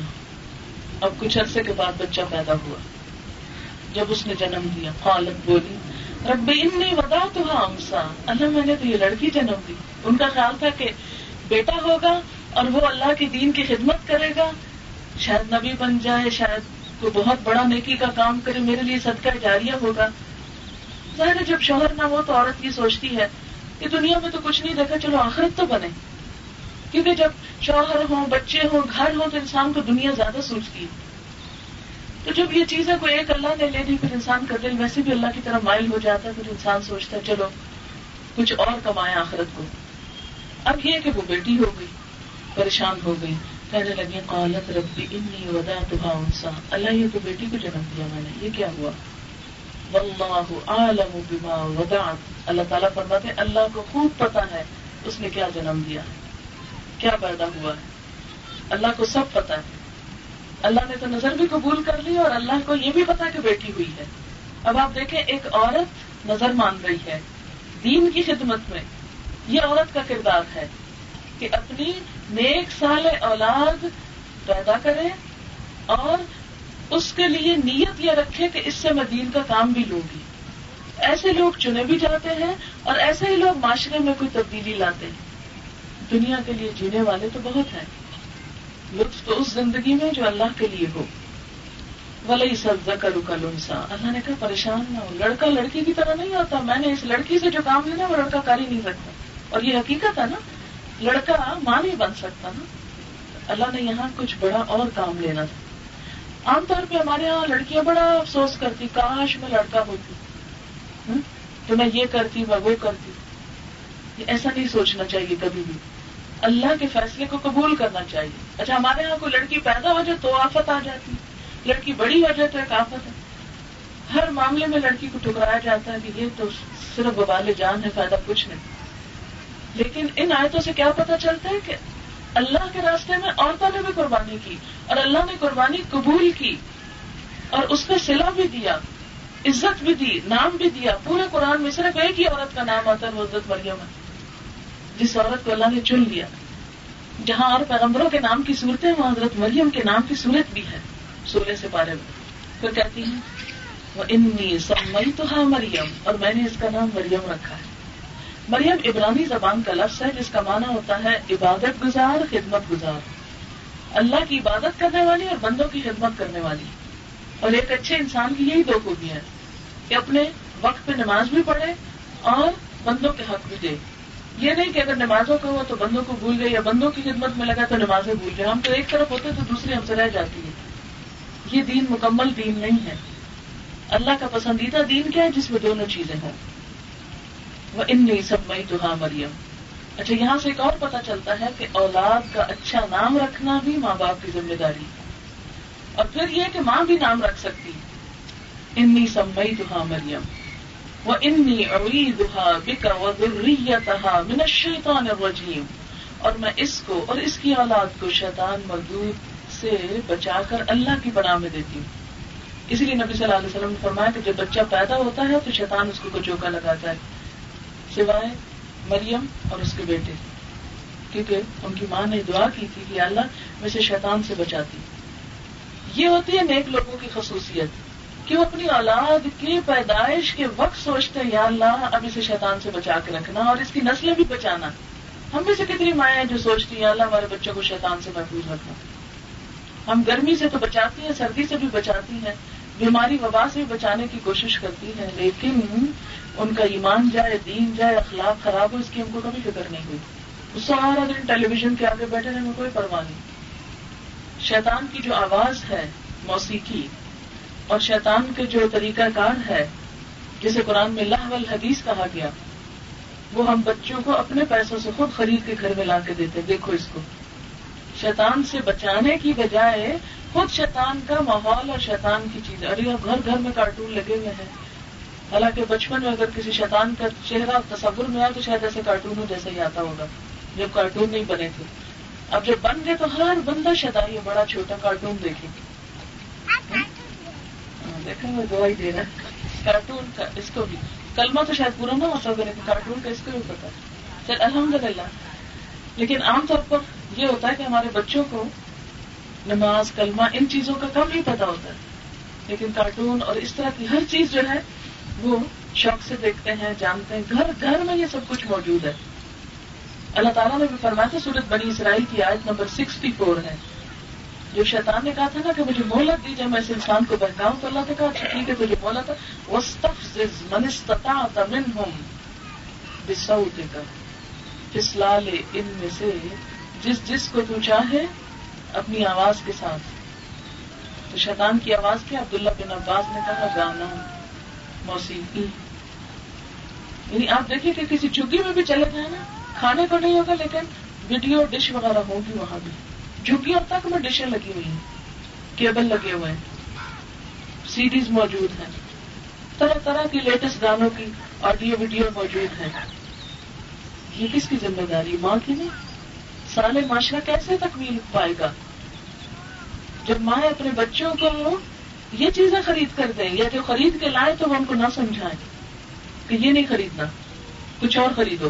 اب کچھ عرصے کے بعد بچہ پیدا ہوا۔ جب اس نے جنم دیا خالت بولی، رب انی ودا تو ہمسا اللہ میں نے تو یہ لڑکی جنم دی۔ ان کا خیال تھا کہ بیٹا ہوگا اور وہ اللہ کے دین کی خدمت کرے گا۔ شاید نبی بن جائے، شاید کوئی بہت بڑا نیکی کا کام کرے، میرے لیے صدقہ جاریہ ہوگا۔ ظاہر ہے، جب شوہر نہ ہو تو عورت یہ سوچتی ہے کہ دنیا میں تو کچھ نہیں، دیکھا، چلو آخرت تو بنے۔ کیونکہ جب شوہر ہوں، بچے ہوں، گھر ہوں، تو انسان کو دنیا زیادہ سوچتی ہے۔ تو جب یہ چیزیں کوئی ایک اللہ نے لے لی، پھر انسان کا دل ویسے بھی اللہ کی طرف مائل ہو جاتا ہے، پھر انسان سوچتا ہے، چلو، کچھ اور کمائے آخرت کو۔ اب یہ کہ وہ بیٹی ہو گئی، پریشان ہو گئی، کہنے لگی، قالت ربی انی ودا تو اللہ، یہ تو بیٹی کو جنم دیا میں نے، یہ کیا ہوا؟ واللہ عالم بما ودعت اللہ تعالیٰ فرماتے اللہ کو خوب پتا ہے اس نے کیا جنم دیا کیا پیدا ہوا ہے۔ اللہ کو سب پتا ہے۔ اللہ نے تو نظر بھی قبول کر لی اور اللہ کو یہ بھی پتا کہ بیٹی ہوئی ہے۔ اب آپ دیکھیں، ایک عورت نظر مان رہی ہے۔ دین کی خدمت میں یہ عورت کا کردار ہے کہ اپنی نیک سال اولاد پیدا کرے اور اس کے لیے نیت یہ رکھے کہ اس سے میں دین کا کام بھی لوں گی۔ ایسے لوگ چنے بھی جاتے ہیں اور ایسے ہی لوگ معاشرے میں کوئی تبدیلی لاتے ہیں۔ دنیا کے لیے جینے والے تو بہت ہیں۔ لطف تو اس زندگی میں جو اللہ کے لیے ہو۔ ولی سب زکر لنسا اللہ نے کہا، پریشان نہ ہو۔ لڑکا لڑکی کی طرح نہیں ہوتا۔ میں نے اس لڑکی سے جو کام لینا وہ لڑکا کر ہی نہیں سکتا۔ اور یہ حقیقت ہے نا، لڑکا ماں نہیں بن سکتا نا۔ اللہ نے یہاں کچھ بڑا اور کام لینا تھا۔ عام طور پہ ہمارے یہاں لڑکیاں بڑا افسوس کرتی، کاش میں لڑکا ہوتی۔ تو میں یہ کرتی، میں وہ کرتی۔ ایسا نہیں سوچنا چاہیے کبھی بھی۔ اللہ کے فیصلے کو قبول کرنا چاہیے۔ اچھا ہمارے یہاں کوئی لڑکی پیدا ہو جائے تو آفت آ جاتی ہے۔ لڑکی بڑی ہو جائے تو ایک آفت ہے۔ ہر معاملے میں لڑکی کو ٹکرایا جاتا ہے کہ یہ تو صرف ببال جان ہے، فائدہ کچھ نہیں۔ لیکن ان آیتوں سے کیا پتا چلتا ہے کہ اللہ کے راستے میں عورتوں نے بھی قربانی کی اور اللہ نے قربانی قبول کی اور اس میں سلا بھی دیا، عزت بھی دی، نام بھی دیا۔ پورے قرآن میں صرف ایک ہی عورت کا نام آتا ہے، وہ عزت مریم ہے۔ جس عورت کو اللہ نے چن لیا۔ جہاں اور پیغمبروں کے نام کی صورتیں وہاں حضرت مریم کے نام کی صورت بھی ہے۔ سولہ سے پارے میں پھر کہتی ہیں، وہ انی سمئی تو ہاں مریم۔ اور میں نے اس کا نام مریم رکھا ہے۔ مریم عبرانی زبان کا لفظ ہے، جس کا معنی ہوتا ہے عبادت گزار، خدمت گزار۔ اللہ کی عبادت کرنے والی اور بندوں کی خدمت کرنے والی۔ اور ایک اچھے انسان کی یہی دو خوبیاں ہیں کہ اپنے وقت پہ نماز بھی پڑھے اور بندوں کے حق بھی دے۔ یہ نہیں کہ اگر نمازوں کا ہوا تو بندوں کو بھول گئے یا بندوں کی خدمت میں لگا تو نمازیں بھول گئے۔ ہم تو ایک طرف ہوتے تو دوسری ہم سے رہ جاتی ہے یہ دین مکمل دین نہیں ہے۔ اللہ کا پسندیدہ دین کیا ہے جس میں دونوں چیزیں ہوں۔ وہ ان نہیں سب میں تو ہاں مریم اچھا یہاں سے ایک اور پتا چلتا ہے کہ اولاد کا اچھا نام رکھنا بھی ماں باپ کی ذمہ داری اور پھر یہ کہ ماں بھی نام رکھ سکتی انی سمئی دہا مریم وہ انی اوی دہا بکا و ذریتہا من الشیطان الرجیم اور میں اس کو اور اس کی اولاد کو شیطان مردود سے بچا کر اللہ کی پناہ میں دیتی ہوں۔ اسی لیے نبی صلی اللہ علیہ وسلم نے فرمایا کہ جب بچہ پیدا ہوتا ہے تو شیطان اس کو کچوکا لگاتا ہے، سوائے مریم اور اس کے بیٹے، کیونکہ ان کی ماں نے دعا کی تھی کہ اللہ میں سے شیطان سے بچاتی۔ یہ ہوتی ہے نیک لوگوں کی خصوصیت۔ کہ وہ اپنی اولاد کی پیدائش کے وقت سوچتے ہیں، یا اللہ، اب اسے شیطان سے بچا کے رکھنا اور اس کی نسلیں بھی بچانا۔ ہم میں سے کتنی مائیں ہیں جو سوچتی ہیں اللہ، ہمارے بچوں کو شیطان سے محفوظ رکھنا۔ ہم گرمی سے تو بچاتی ہیں، سردی سے بھی بچاتی ہیں، بیماری وبا سے بھی بچانے کی کوشش کرتی ہیں، لیکن ان کا ایمان جائے، دین جائے، اخلاق خراب ہو، اس کی ہم کو کبھی فکر نہیں ہوئی۔ سارا دن ٹیلی ویژن کے آگے بیٹھے رہنے میں کوئی پرواہ نہیں۔ شیطان کی جو آواز ہے، موسیقی اور شیطان کے جو طریقہ کار ہے جسے قرآن میں لاہ الحدیث کہا گیا وہ ہم بچوں کو اپنے پیسوں سے خود خرید کے گھر میں لا کے دیتے دیکھو اس کو۔ شیطان سے بچانے کی بجائے خود شیطان کا ماحول اور شیطان کی چیز ارے گھر گھر میں کارٹون لگے ہوئے ہیں۔ حالانکہ بچپن میں اگر کسی شیطان کا چہرہ تصور میں آئے تو شاید ایسے کارٹونوں جیسا ہی آتا ہوگا جب کارٹون نہیں بنے تھے۔ اب جب بن گئے تو ہر بندہ شیطانی ہے بڑا چھوٹا کارٹون دیکھے۔ ہاں، دیکھا وہ دعائی دے رہا ہے کارٹون کا اس کو بھی۔ کلمہ تو شاید پورا نہ ہو سکتا لیکن کارٹون کا اس کو بھی پتا۔ چل الحمد للہ لیکن عام طور پر یہ ہوتا ہے کہ ہمارے بچوں کو نماز، کلمہ، ان چیزوں کا کم ہی پتا ہوتا ہے۔ لیکن کارٹون اور اس طرح کی ہر چیز جو ہے، وہ شوق سے دیکھتے ہیں، جانتے ہیں۔ گھر گھر میں یہ سب کچھ موجود ہے۔ اللہ تعالیٰ نے بھی فرمایا تھا، سورت بنی اسرائیل کی آیت نمبر سکسٹی فور ہے۔ جو شیطان نے کہا تھا نا کہ مجھے مہلت دی جائے، میں اس انسان کو بہکاؤں تو اللہ نے کہا اچھا ٹھیک ہے تجھے مہلت ہے وہ منستتا تمن ہوں بسو کر لے ان میں سے، جس جس کو تو چاہے اپنی آواز کے ساتھ۔ تو شیطان کی آواز کیا؟ عبداللہ بن عباس نے کہا، گانا، موسیقی۔ یعنی آپ دیکھیے کہ کسی چگی میں بھی چلے جائیں نا، کھانے کو نہیں ہوگا، لیکن ویڈیو، ڈش وغیرہ ہوگی وہاں بھی۔ جھگیوں تک میں ڈشیں لگی ہوئی ہیں، کیبل لگے ہوئے ہیں سیریز موجود ہیں، طرح طرح کی لیٹسٹ گانوں کی آڈیو ویڈیو موجود ہیں۔ یہ کس کی ذمہ داری؟ ماں کی نہیں سارے معاشرہ کیسے تکمیل پائے گا؟ جب ماں اپنے بچوں کو یہ چیزیں خرید کر دیں، یا جو خرید کے لائے تو وہ ان کو نہ سمجھائیں کہ یہ نہیں خریدنا، کچھ اور خریدو۔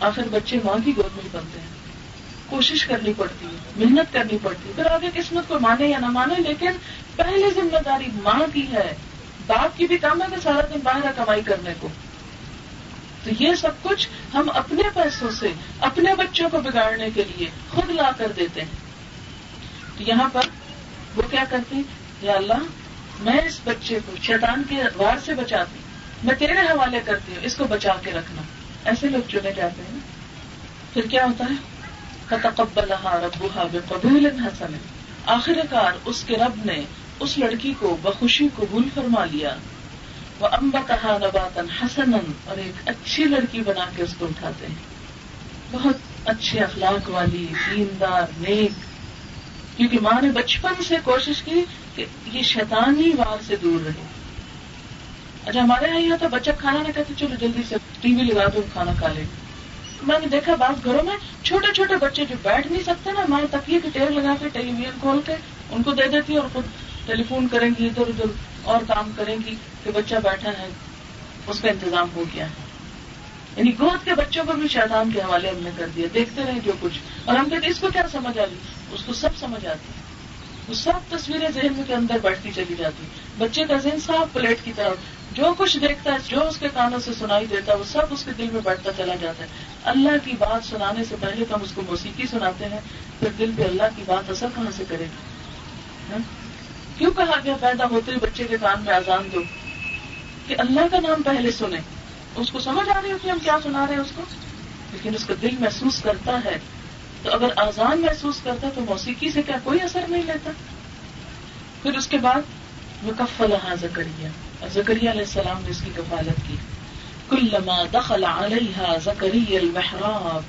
آخر بچے ماں کی گود میں بنتے ہیں۔ کوشش کرنی پڑتی ہے، محنت کرنی پڑتی ہے۔ پھر آگے قسمت کو مانے یا نہ مانے، لیکن پہلے ذمہ داری ماں کی ہے۔ باپ کی بھی کام ہے کہ سارا دن باہر کمائی کرنے کو۔ تو یہ سب کچھ ہم اپنے پیسوں سے، اپنے بچوں کو بگاڑنے کے لیے خود لا کر دیتے ہیں۔ تو یہاں پر وہ کیا کرتے یا اللہ، میں اس بچے کو شیطان کے وار سے بچاتی میں تیرے حوالے کرتی ہوں، اس کو بچا کے رکھنا۔ ایسے لوگ چنے جاتے ہیں۔ پھر کیا ہوتا ہے؟ فتقبل ربها بقبول حسن۔ آخر کار اس کے رب نے اس لڑکی کو بخوشی قبول فرما لیا۔ وہ امبا کہا نباتن حسن اور ایک اچھی لڑکی بنا کے اس کو اٹھاتے ہیں۔ بہت اچھے اخلاق والی، دیندار، نیک۔ کیونکہ ماں نے بچپن سے کوشش کی کہ یہ شیطانی وار سے دور رہے۔ اچھا ہمارے یہاں یہ ہوتا بچہ کھانا نہ کہتے چلو جلدی سے ٹی وی لگا دو کھانا کھا لیں۔ میں نے دیکھا بعض گھروں میں چھوٹے چھوٹے بچے جو بیٹھ نہیں سکتے نا ہمارے تکیے کے ٹیر لگا کے ٹیلی ویژن کھول کے ان کو دے دیتی اور خود ٹیلی فون کریں گی، ادھر ادھر اور کام کریں گی کہ بچہ بیٹھا ہے، اس کا انتظام ہو گیا ہے۔ یعنی گود کے بچوں کو بھی شیطان کے حوالے ہم نے کر دیا، دیکھتے رہے جو کچھ۔ اور ہم کہتے اس کو کیا سمجھ آ رہی؟ اس کو سب سمجھ آتی۔ وہ سب تصویریں ذہن کے اندر بیٹھتی چلی جاتی۔ بچے کا ذہن صاف پلیٹ کی طرف، جو کچھ دیکھتا ہے، جو اس کے کانوں سے سنائی دیتا ہے، وہ سب اس کے دل میں بیٹھتا چلا جاتا ہے۔ اللہ کی بات سنانے سے پہلے تو ہم اس کو موسیقی سناتے ہیں، پھر دل پہ اللہ کی بات اثر کہاں سے کرے گی ہاں؟ کیوں کہا گیا پیدا ہوتے بچے کے کان میں آزان دو؟ کہ اللہ کا نام پہلے سنیں اس کو سمجھ آ رہی ہو کہ ہم کیا سنا رہے ہیں اس کو؟ لیکن اس کا دل محسوس کرتا ہے۔ تو اگر آزان محسوس کرتا ہے تو موسیقی سے کیا کوئی اثر نہیں لیتا؟ پھر اس کے بعد مکفل ہاں زکریہ زکریہ علیہ السلام نے اس کی کفالت کی۔ کل لما دخل علیہ زکری المحراب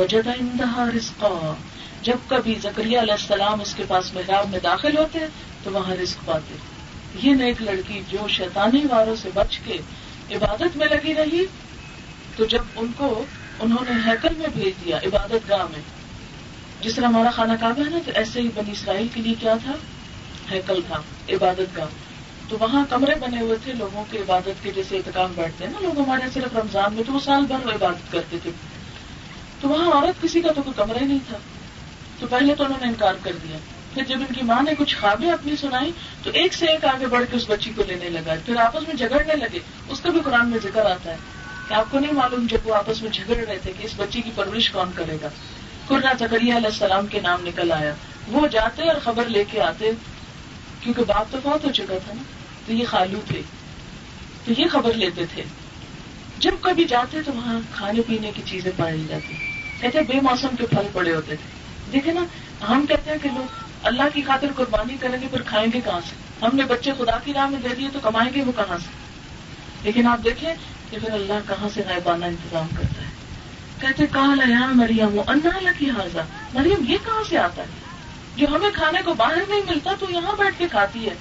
وجد عندها رزقا۔ جب کبھی زکریہ علیہ السلام اس کے پاس محراب میں داخل ہوتے تو وہاں رزق پاتے۔ یہ نیک لڑکی جو شیطانی واروں سے بچ کے عبادت میں لگی رہی، تو جب ان کو انہوں نے ہیکل میں بھیج دیا عبادت گاہ میں، جس طرح ہمارا خانہ کعبہ ہے نا، تو ایسے ہی بنی اسرائیل کے لیے کیا تھا؟ ہیکل تھا عبادت گاہ تو وہاں کمرے بنے ہوئے تھے لوگوں کے عبادت کے جیسے احتکام بیٹھتے ہیں نا، لوگ ہمارے صرف رمضان میں تو وہ سال بھر وہ عبادت کرتے تھے۔ تو وہاں عورت کسی کا تو کوئی کمرہ ہی نہیں تھا۔ تو پہلے تو انہوں نے انکار کر دیا۔ پھر جب ان کی ماں نے کچھ خوابیں اپنی سنائی، تو ایک سے ایک آگے بڑھ کے اس بچی کو لینے لگا۔ پھر آپس میں جھگڑنے لگے۔ اس کا بھی قرآن میں ذکر آتا ہے۔ کہ آپ کو نہیں معلوم جب وہ آپس میں جھگڑ رہے تھے کہ اس بچی کی پرورش کون کرے گا۔ قرآن زکریہ علیہ السلام کے نام نکل آیا۔ وہ جاتے اور خبر لے کے آتے کیونکہ باپ تو بہت ہو چکا تھا نا، تو یہ خالو تھے۔ تو یہ خبر لیتے تھے۔ جب کبھی جاتے تو وہاں کھانے پینے کی چیزیں پائی جاتی۔ کہتے بے موسم کے پھل پڑے ہوتے تھے۔ دیکھے نا، ہم کہتے ہیں کہ لوگ اللہ کی خاطر قربانی کریں گے پھر کھائیں گے کہاں سے؟ ہم نے بچے خدا کی راہ میں دے دیے تو کمائیں گے وہ کہاں سے؟ لیکن آپ دیکھیں کہ پھر اللہ کہاں سے غائبانہ انتظام کرتا ہے۔ کہتے کہا مریم اللہ کی حاضہ مریم، یہ کہاں سے آتا ہے؟ جو ہمیں کھانے کو باہر نہیں ملتا، تو یہاں بیٹھ کے کھاتی ہے۔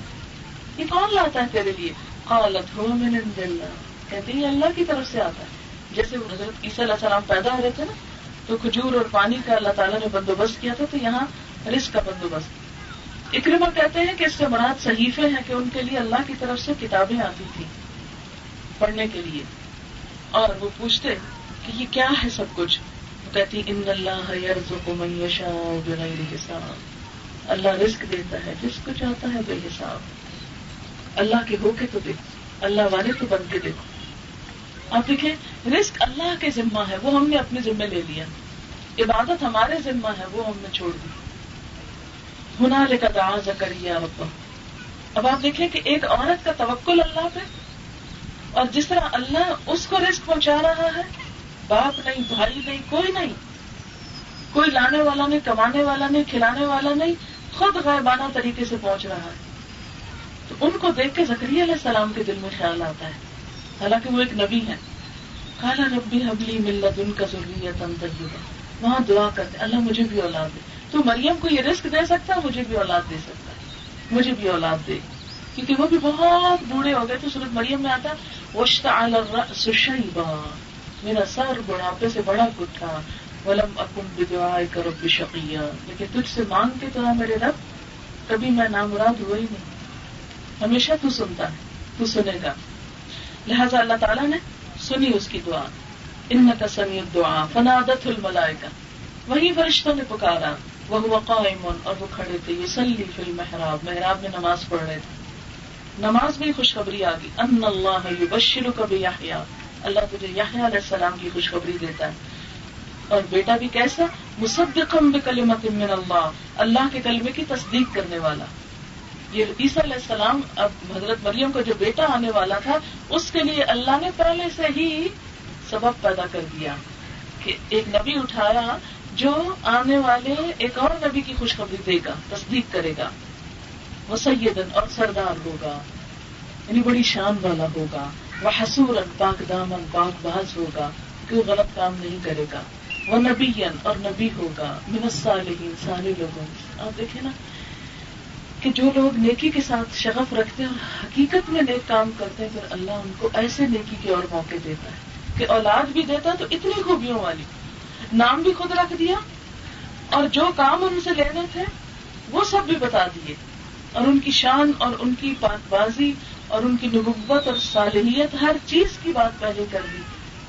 یہ کون لاتا ہے تیرے لیے؟ قالت ہو من اللہ کہتے ہیں اللہ کی طرف سے آتا ہے۔ جیسے حضرت عیسی علیہ السلام پیدا ہو رہے تھے نا، تو کھجور اور پانی کا اللہ تعالیٰ نے بندوبست کیا تھا، تو یہاں رزق کا بندوبست۔ اکرما کہتے ہیں کہ اس سے مراد صحیفے ہیں کہ ان کے لیے اللہ کی طرف سے کتابیں آتی تھی پڑھنے کے لیے۔ اور وہ پوچھتے کہ یہ کیا ہے سب کچھ؟ وہ کہتی ان اللہ حساب۔ اللہ رزق دیتا ہے، جس کو چاہتا ہے بے حساب۔ اللہ کے ہو کے تو دیکھو اللہ والے تو بن کے دیکھو آپ دیکھیں، رزق اللہ کے ذمہ ہے، وہ ہم نے اپنے ذمہ لے لیا۔ عبادت ہمارے ذمہ ہے، وہ ہم نے چھوڑ دی۔ ہنا لے کر دعا زکریا اب آپ دیکھیں کہ ایک عورت کا توکل اللہ پہ، اور جس طرح اللہ اس کو رسک پہنچا رہا ہے، باپ نہیں، بھائی نہیں، کوئی نہیں۔ کوئی لانے والا نہیں، کمانے والا نہیں، کھلانے والا نہیں خود غائبانہ طریقے سے پہنچ رہا ہے۔ تو ان کو دیکھ کے زکری علیہ السلام کے دل میں خیال آتا ہے۔ حالانکہ وہ ایک نبی ہے کالا ربی حبلی ملت ان کا ضروریت وہاں دعا کرتے اللہ مجھے بھی اولاد دے۔ تو مریم کو یہ رسک دے سکتا ہے مجھے بھی اولاد دے سکتا ہے۔ مجھے بھی اولاد دے۔ کیونکہ وہ بھی بہت بوڑھے ہو گئے تو سورت مریم میں آتا وشتا میرا سر بڑھاپے سے بڑا گٹھا۔ ولم اکم بدعائے کا رب شقیہ۔ لیکن تجھ سے مانگ کے تو میرے رب، کبھی میں نامراد ہوا ہی نہیں۔ ہمیشہ تو سنتا ہے، تو سنے گا۔ لہذا اللہ تعالیٰ نے سنی اس کی دعا۔ ان کا سمی دعا فنادت الملائکہ۔ وہی فرشتوں نے پکارا۔ وہ قائم اور وہ کھڑے تھے یہ سلی فی المحراب۔ محراب میں نماز پڑھ رہے تھے۔ نماز میں خوشخبری آ گئی۔ ان اللہ یبشر کبھی اللہ تجھے یحییٰ علیہ السلام کی خوشخبری دیتا ہے۔ اور بیٹا بھی کیسا؟ مصدقم بکلمت من اللہ اللہ کے کلمے کی تصدیق کرنے والا۔ یہ عیسیٰ علیہ السلام اب حضرت مریم کو جو بیٹا آنے والا تھا، اس کے لیے اللہ نے پہلے سے ہی سبب پیدا کر دیا کہ ایک نبی اٹھایا جو آنے والے ایک اور نبی کی خوشخبری دے گا، تصدیق کرے گا۔ وہ سیدن اور سردار ہوگا یعنی بڑی شان والا ہوگا۔ وہ حسور پاک دامن، پاک باز ہوگا کہ وہ غلط کام نہیں کرے گا۔ وہ نبی اور نبی ہوگا۔ منسا صالحین سارے لوگوں۔ آپ دیکھیں نا کہ جو لوگ نیکی کے ساتھ شغف رکھتے ہیں اور حقیقت میں نیک کام کرتے ہیں، پھر اللہ ان کو ایسے نیکی کے اور موقع دیتا ہے کہ اولاد بھی دیتا ہے تو اتنی خوبیوں والی۔ نام بھی خود رکھ دیا اور جو کام ان سے لینے تھے، وہ سب بھی بتا دیے۔ اور ان کی شان اور ان کی بات بازی اور ان کی نبوت اور صالحیت، ہر چیز کی بات پہلے کر دی۔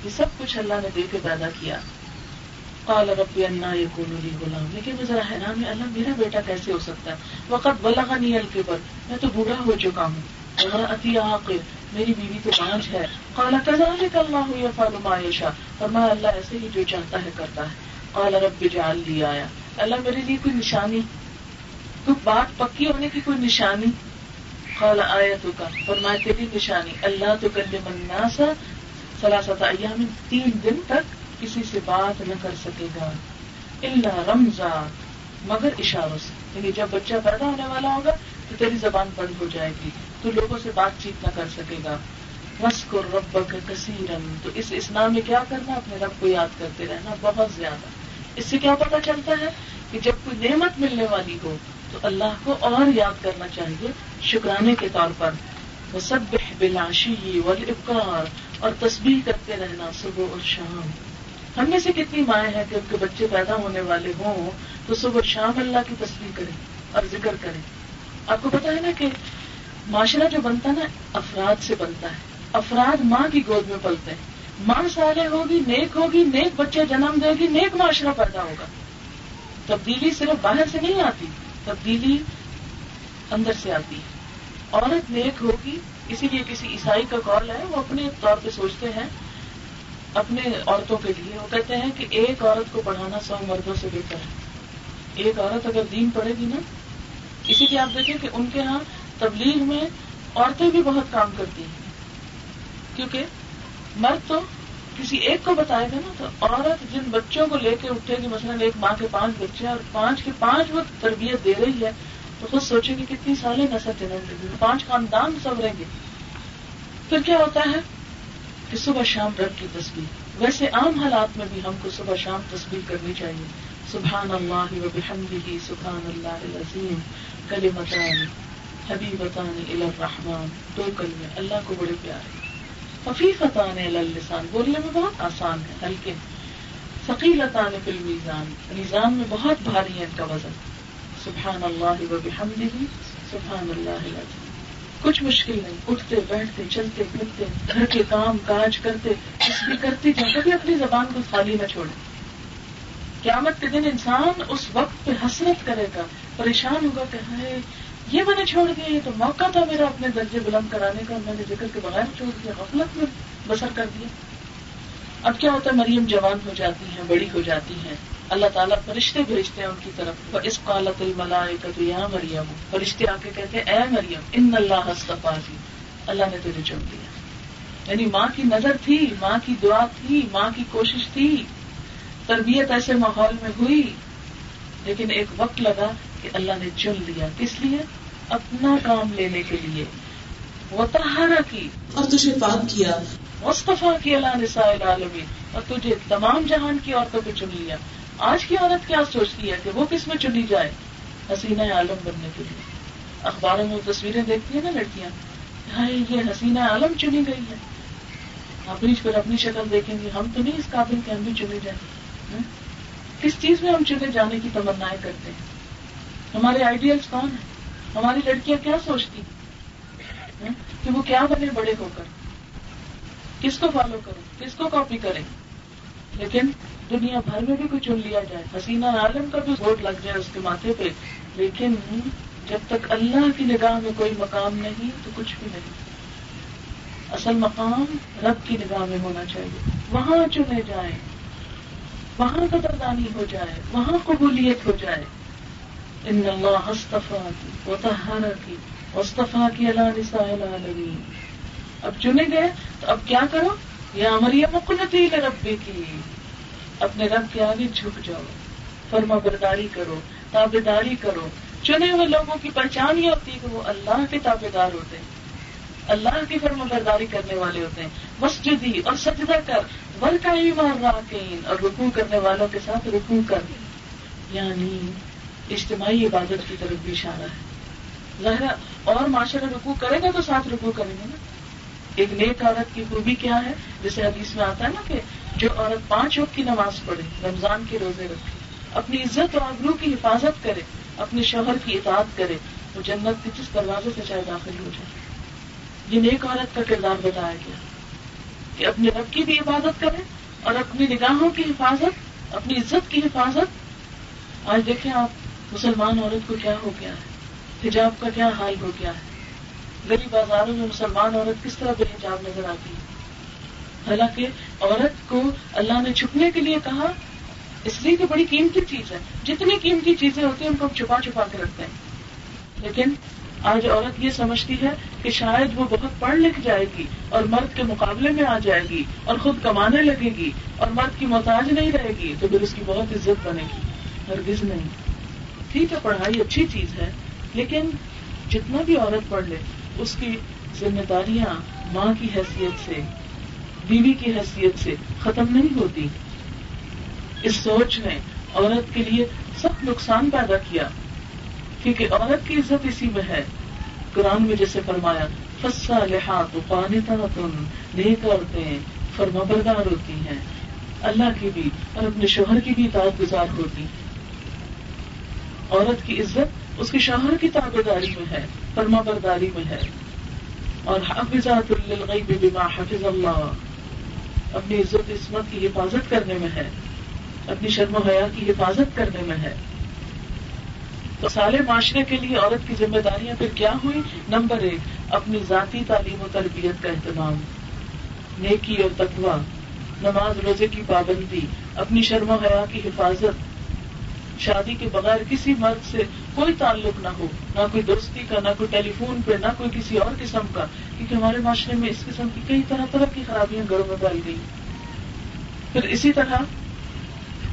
یہ سب کچھ اللہ نے دے کے پیدا کیا۔ قال ربی انا یکون لی غلام. لیکن میں ذرا حیران ہے، اللہ میرا بیٹا کیسے ہو سکتا ہے؟ وقت بلغنی الکبر. میں تو بوڑھا ہو چکا ہوں۔ اور اتی میری بیوی تو پانچ ہے۔ قال كذلك الله يفعل ما يشاء فرمایا، اللہ ایسے ہی جو چاہتا ہے کرتا ہے۔ قال، رب اجعل لي آیا۔ اللہ میرے لیے کوئی نشانی؟ تو بات پکی ہونے کی کوئی نشانی؟ قال، آیتک۔ فرمایا، تیری نشانی۔ اللہ تو کلم الناس ثلاثه ایام، تین دن تک کسی سے بات نہ کر سکے گا۔ اللہ رمضان مگر اشاروں سے۔ یعنی جب بچہ پیدا ہونے والا ہوگا تو تیری زبان بند ہو جائے گی۔ تو لوگوں سے بات چیت نہ کر سکے گا۔ بس کو رب کا کثیرن تو اس اسلام میں کیا کرنا؟ اپنے رب کو یاد کرتے رہنا بہت زیادہ۔ اس سے کیا پتا چلتا ہے کہ جب کوئی نعمت ملنے والی ہو تو اللہ کو اور یاد کرنا چاہیے شکرانے کے طور پر۔ وہ سب بلاشی والابکار اور تسبیح کرتے رہنا صبح اور شام۔ ہم میں سے کتنی مائیں ہیں کہ ان کے بچے پیدا ہونے والے ہوں تو صبح شام اللہ کی تصویر کریں اور ذکر کریں۔ آپ کو پتا ہے نا کہ معاشرہ جو بنتا ہے نا، افراد سے بنتا ہے۔ افراد ماں کی گود میں پلتے ہیں۔ ماں سارے ہوگی، نیک ہوگی، نیک بچے جنم دے گی، نیک معاشرہ پیدا ہوگا۔ تبدیلی صرف باہر سے نہیں آتی، تبدیلی اندر سے آتی ہے۔ عورت نیک ہوگی، اسی لیے کسی عیسائی کا کال ہے، وہ اپنے طور پہ سوچتے ہیں اپنے عورتوں کے لیے وہ کہتے ہیں کہ ایک عورت کو پڑھانا سو مردوں سے بہتر ہے۔ ایک عورت اگر دین پڑھے گی نا، اسی لیے آپ دیکھیں کہ ان کے ہاں تبلیغ میں عورتیں بھی بہت کام کرتی ہیں۔ کیونکہ مرد تو کسی ایک کو بتائے گا نا، تو عورت جن بچوں کو لے کے اٹھے گی، مثلاً ایک ماں کے پانچ بچے، اور پانچ کے پانچ وہ تربیت دے رہی ہے، تو خود سوچے گی کتنی سالیں نسل جنم دے گی، پانچ خاندان سبریں گے۔ پھر کیا ہوتا ہے؟ کہ صبح شام رب کی تصویر ویسے عام حالات میں بھی ہم کو صبح شام تصویر کرنی چاہیے۔ سبحان اللہ و بحمدہ سبحان اللہ العظیم۔ کلمتان، حبیبتان الى الرحمن۔ دو کلمے، اللہ کو بڑے پیارے۔ خفیفتان علی اللسان۔ بولنے میں بہت آسان ہے، ہلکے۔ ثقیلتان فی المیزان۔ میزان میں بہت بھاری ہے ان کا وزن۔ سبحان اللہ و بحمدہ سبحان اللہ العظیم۔ کچھ مشکل نہیں، اٹھتے، بیٹھتے، چلتے، پھرتے، گھر کے کام، کاج کرتے، کچھ بھی کرتے جائیں کبھی اپنی زبان کو خالی نہ چھوڑے قیامت کے دن انسان اس وقت پہ حسرت کرے گا، پریشان ہوگا کہ ہائے، یہ میں نے چھوڑ دیا، یہ تو موقع تھا میرا اپنے درجے بلند کرانے کا، میں نے ذکر کے بغیر چھوڑ دیا، غفلت میں بسر کر دیا۔ اب کیا ہوتا ہے؟ مریم جوان ہو جاتی ہیں، بڑی ہو جاتی ہیں۔ اللہ تعالیٰ فرشتے بھیجتے ہیں ان کی طرف۔ اس قالت الملائکہ یا مریم فرشتے آ کے کہتے ہیں، اے مریم ان اللہ جی اللہ نے تجھے چن دیا۔ یعنی ماں کی نظر تھی، ماں کی دعا تھی، ماں کی کوشش تھی۔ تربیت ایسے ماحول میں ہوئی، لیکن ایک وقت لگا کہ اللہ نے چن لیا کس لیے؟ اپنا کام لینے کے لیے۔ وہ تہارا کی، اور تجھے پاک کیا۔ مصطفیٰ کی اللہ نساء العالمین اور تجھے تمام جہان کی عورتوں کو چن لیا۔ آج کی عورت کیا سوچتی ہے کہ وہ کس میں چنی جائے حسینہ عالم بننے کے لیے؟ اخباروں میں تصویریں دیکھتی ہیں نا لڑکیاں۔ ہاں یہ حسینہ عالم چنی گئی ہے۔ اپنی پھر اپنی شکل دیکھیں گے، ہم تو نہیں اس قابل کہ ہم بھی چنے جائیں۔ ہاں؟ کس چیز میں ہم چنے جانے کی تمنا کرتے ہیں؟ ہمارے آئیڈیلس کون ہیں؟ ہماری لڑکیاں کیا سوچتی ہیں؟ ہاں؟ کہ وہ کیا بنے بڑے ہو کر؟ کس کو فالو کریں کس کو کاپی کریں؟ لیکن دنیا بھر میں بھی کوئی چن لیا جائے۔ حسینہ عالم کا بھی ووٹ لگ جائے اس کے ماتھے پہ، لیکن جب تک اللہ کی نگاہ میں کوئی مقام نہیں، تو کچھ بھی نہیں۔ اصل مقام رب کی نگاہ میں ہونا چاہیے۔ وہاں چنے جائیں، وہاں قدردانی ہو جائے، وہاں قبولیت ہو جائے۔ ان اللہ ہستفا کی وطہارا کی مصطفیٰ کی اللہ نساء العالمین۔ اب چنے گئے، تو اب کیا کرو؟ یا مریم مقنتی ربی کی اپنے رب کے آگے جھک جاؤ۔ فرما برداری کرو تابے داری کرو۔ چنے ہوئے لوگوں کی پہچان یہ ہوتی ہے کہ وہ اللہ کے تابے دار ہوتے ہیں۔ اللہ کی فرما برداری کرنے والے ہوتے ہیں۔ مسجدی اور سجدہ کر ور کا ہی مار راکین اور رکو کرنے والوں کے ساتھ رکو کر۔ یعنی اجتماعی عبادت کی طرف بھی اشارہ ہے۔ ظاہر اور معاشرہ رکو کرے گا تو ساتھ رکو کریں گے نا۔ ایک نیک عورت کی خوبی کیا ہے؟ جیسے حدیث میں آتا ہے نا کہ جو عورت پانچ وقت کی نماز پڑھے، رمضان کے روزے رکھے، اپنی عزت اور آبرو کی حفاظت کرے، اپنے شوہر کی اطاعت کرے، وہ جنت کے جس دروازے سے چاہے داخل ہو جائے۔ یہ نیک عورت کا کردار بتایا گیا کہ اپنے رب کی بھی عبادت کرے اور اپنی نگاہوں کی حفاظت، اپنی عزت کی حفاظت۔ آج دیکھیں آپ مسلمان عورت کو کیا ہو گیا ہے؟ حجاب کا کیا حال ہو گیا ہے؟ گلی بازاروں میں مسلمان عورت کس طرح بے حجاب نظر آتی ہے؟ حالانکہ عورت کو اللہ نے چھپنے کے لیے کہا، اس لیے کہ بڑی قیمتی چیز ہے۔ جتنی قیمتی چیزیں ہوتی ہیں، ان کو ہم چھپا چھپا کے رکھتے ہیں۔ لیکن آج عورت یہ سمجھتی ہے کہ شاید وہ بہت پڑھ لکھ جائے گی اور مرد کے مقابلے میں آ جائے گی اور خود کمانے لگے گی اور مرد کی محتاج نہیں رہے گی، تو پھر اس کی بہت عزت بنے گی۔ ہرگز نہیں۔ ٹھیک ہے، پڑھائی اچھی چیز ہے، لیکن جتنا بھی عورت پڑھ لے، اس کی ذمہ داریاں ماں کی حیثیت سے بیوی کی حیثیت سے ختم نہیں ہوتی۔ اس سوچ نے عورت کے لیے سخت نقصان پیدا کیا۔ کیونکہ عورت کی عزت اسی میں ہے۔ قرآن میں جیسے فرمایا فسا لحاظ پانتا تم نیک عورتیں فرما بردار ہوتی ہیں۔ اللہ کی بھی اور اپنے شوہر کی بھی اطاعت گزار ہوتی۔ عورت کی عزت اس کے شوہر کی تابے داری میں ہے، فرما برداری میں ہے۔ اور حافظات للغیب بما حفظ اللہ۔ اپنی عزت عصمت کی حفاظت کرنے میں ہے، اپنی شرم و حیا کی حفاظت کرنے میں ہے۔ تو سالے معاشرے کے لیے عورت کی ذمہ داریاں پھر کیا ہوئی نمبر ایک، اپنی ذاتی تعلیم و تربیت کا اہتمام، نیکی اور تقوا نماز روزے کی پابندی، اپنی شرم و حیا کی حفاظت شادی کے بغیر کسی مرد سے کوئی تعلق نہ ہو، نہ کوئی دوستی کا، نہ کوئی ٹیلی فون پہ، نہ کوئی کسی اور قسم کا، کیونکہ ہمارے معاشرے میں اس قسم کی کئی طرح طرح کی خرابیاں گھروں میں پھیل گئی۔ پھر اسی طرح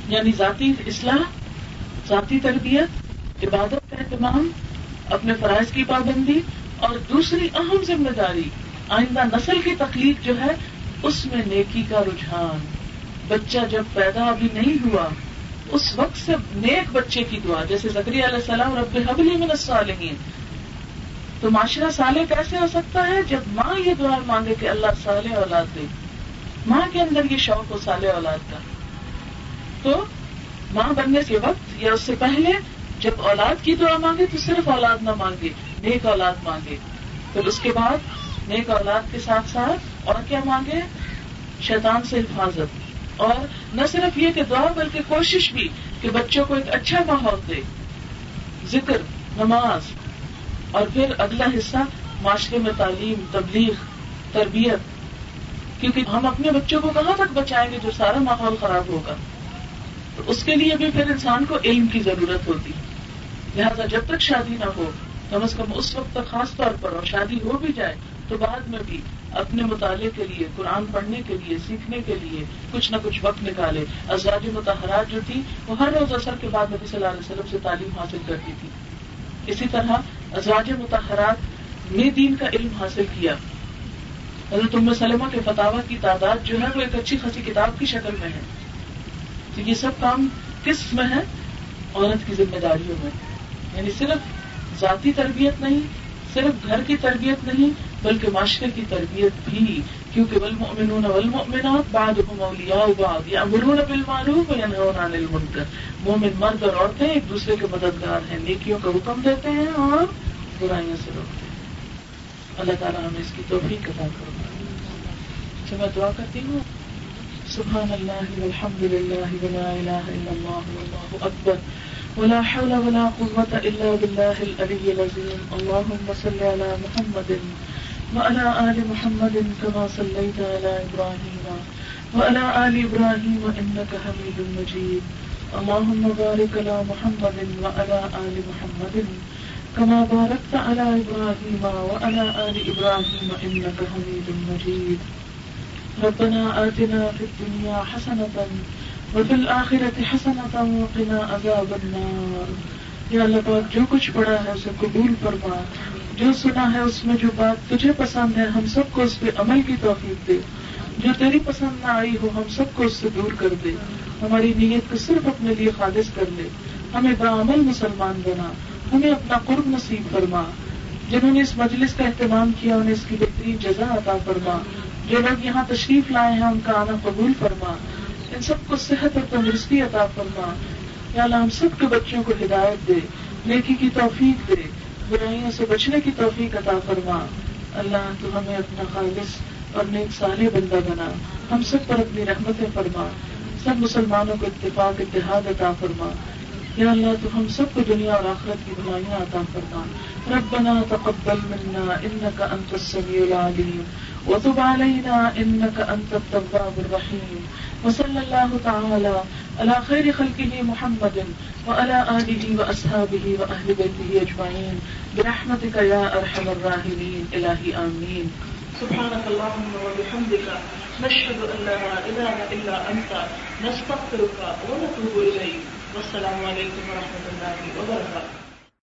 یعنی ذاتی اصلاح، ذاتی تربیت، عبادت کا اہتمام، اپنے فرائض کی پابندی اور دوسری اہم ذمہ داری، آئندہ نسل کی تکلیف جو ہے، اس میں نیکی کا رجحان۔ بچہ جب پیدا ابھی نہیں ہوا اس وقت سے نیک بچے کی دعا، جیسے زکری علیہ السلام، رب حبلی من الصالحین۔ تو معاشرہ صالح کیسے ہو سکتا ہے؟ جب ماں یہ دعا مانگے کہ اللہ صالح اولاد دے۔ ماں کے اندر یہ شوق ہو صالح اولاد کا۔ تو ماں بننے کے وقت یا اس سے پہلے جب اولاد کی دعا مانگے تو صرف اولاد نہ مانگے، نیک اولاد مانگے۔ پھر اس کے بعد نیک اولاد کے ساتھ ساتھ اور کیا مانگے؟ شیطان سے حفاظت۔ اور نہ صرف یہ کہ دعا، بلکہ کوشش بھی کہ بچوں کو ایک اچھا ماحول دے۔ ذکر، نماز، اور پھر اگلا حصہ، معاشرے میں تعلیم، تبلیغ، تربیت۔ کیونکہ ہم اپنے بچوں کو کہاں تک بچائیں گے جو سارا ماحول خراب ہوگا؟ تو اس کے لیے بھی پھر انسان کو علم کی ضرورت ہوتی۔ لہذا جب تک شادی نہ ہو، کم از کم اس وقت تک خاص طور پر، اور شادی ہو بھی جائے، تو بعد میں بھی اپنے مطالعے کے لیے، قرآن پڑھنے کے لیے، سیکھنے کے لیے کچھ نہ کچھ وقت نکالے۔ ازواج متحرات جو تھی، وہ ہر روز اثر کے بعد نبی صلی اللہ علیہ وسلم سے تعلیم حاصل کرتی تھی۔ اسی طرح ازواج متحرات نے دین کا علم حاصل کیا۔ حضرت ام سلمہ کے فتح کی تعداد جو ہے، وہ ایک اچھی خاصی کتاب کی شکل میں ہے۔ تو یہ سب کام کس میں ہے؟ عورت کی ذمہ داریوں میں۔ یعنی صرف ذاتی تربیت نہیں، صرف گھر کی تربیت نہیں بلکہ معاشرے کی تربیت بھی، کیونکہ والمؤمنون والمؤمنات بعضهم اولیاء بعض یامرون بالمعروف وینهون عن المنکر۔ مومن مرد اور عورتیں ایک دوسرے کے مددگار ہیں، نیکیوں کا حکم دیتے ہیں اور برائیوں سے روکتے ہیں۔ اللہ تعالیٰ ہمیں اس کی توفیق عطا کرو اچھا میں دعا کرتی ہوں۔ سبحان اللہ والحمد للہ ولا الہ الا اللہ واللہ اکبر۔ ولا حول ولا قوة إلا بالله الألي العظيم اللهم صل على محمد وعلى آل محمد كما صليت على إبراهيم. وعلى آل إبراهيم إنك حميد مجيد. اللهم بارك على محمد وعلى آل محمد كما باركت على إبراهيم وعلى آل إبراهيم إنك حميد مجيد. ربنا آتنا في الدنيا حسنة وفي الآخرة حسنة وقنا عذاب النار. یا اللہ پاک جو کچھ پڑا ہے اسے قبول فرما. جو سنا ہے اس میں جو بات تجھے پسند ہے، ہم سب کو اس پہ عمل کی توفیق دے۔ جو تیری پسند نہ آئی ہو، ہم سب کو اس سے دور کر دے۔ ہماری نیت کو صرف اپنے لیے خالص کر لے۔ ہمیں بعمل مسلمان بنا۔ ہمیں اپنا قرب نصیب فرما۔ جنہوں نے اس مجلس کا اہتمام کیا، انہیں اس کی بہترین جزا عطا فرما۔ جو لوگ یہاں تشریف لائے ہیں، ان کا آنا قبول فرما۔ ان سب کو صحت اور تندرستی عطا فرما۔ یا اللہ، ہم سب کے بچوں کو ہدایت دے، نیکی کی توفیق دے۔ برائیوں سے بچنے کی توفیق عطا فرما۔ اللہ تو ہمیں اپنا خالص اور نیک صالح بندہ بنا۔ ہم سب پر اپنی رحمتیں فرما۔ سب مسلمانوں کو اتفاق، اتحاد عطا فرما۔ یا اللہ تو ہم سب کو دنیا اور آخرت کی بھلائیاں عطا فرما۔ ربنا تقبل منا انك انت السميع العليم وتب علينا انك انت التواب الرحيم وصلى الله تعالى على خير خلقه محمد وعلى آله وأصحابه وأهل بيته أجمعين. برحمتك يا أرحم الراحمين. إلهي آمين. سبحانك اللهم وبحمدك نشهد أن لا إله إلا أنت، نستغفرك ونتوب إليك. والسلام عليكم ورحمة الله وبركاته.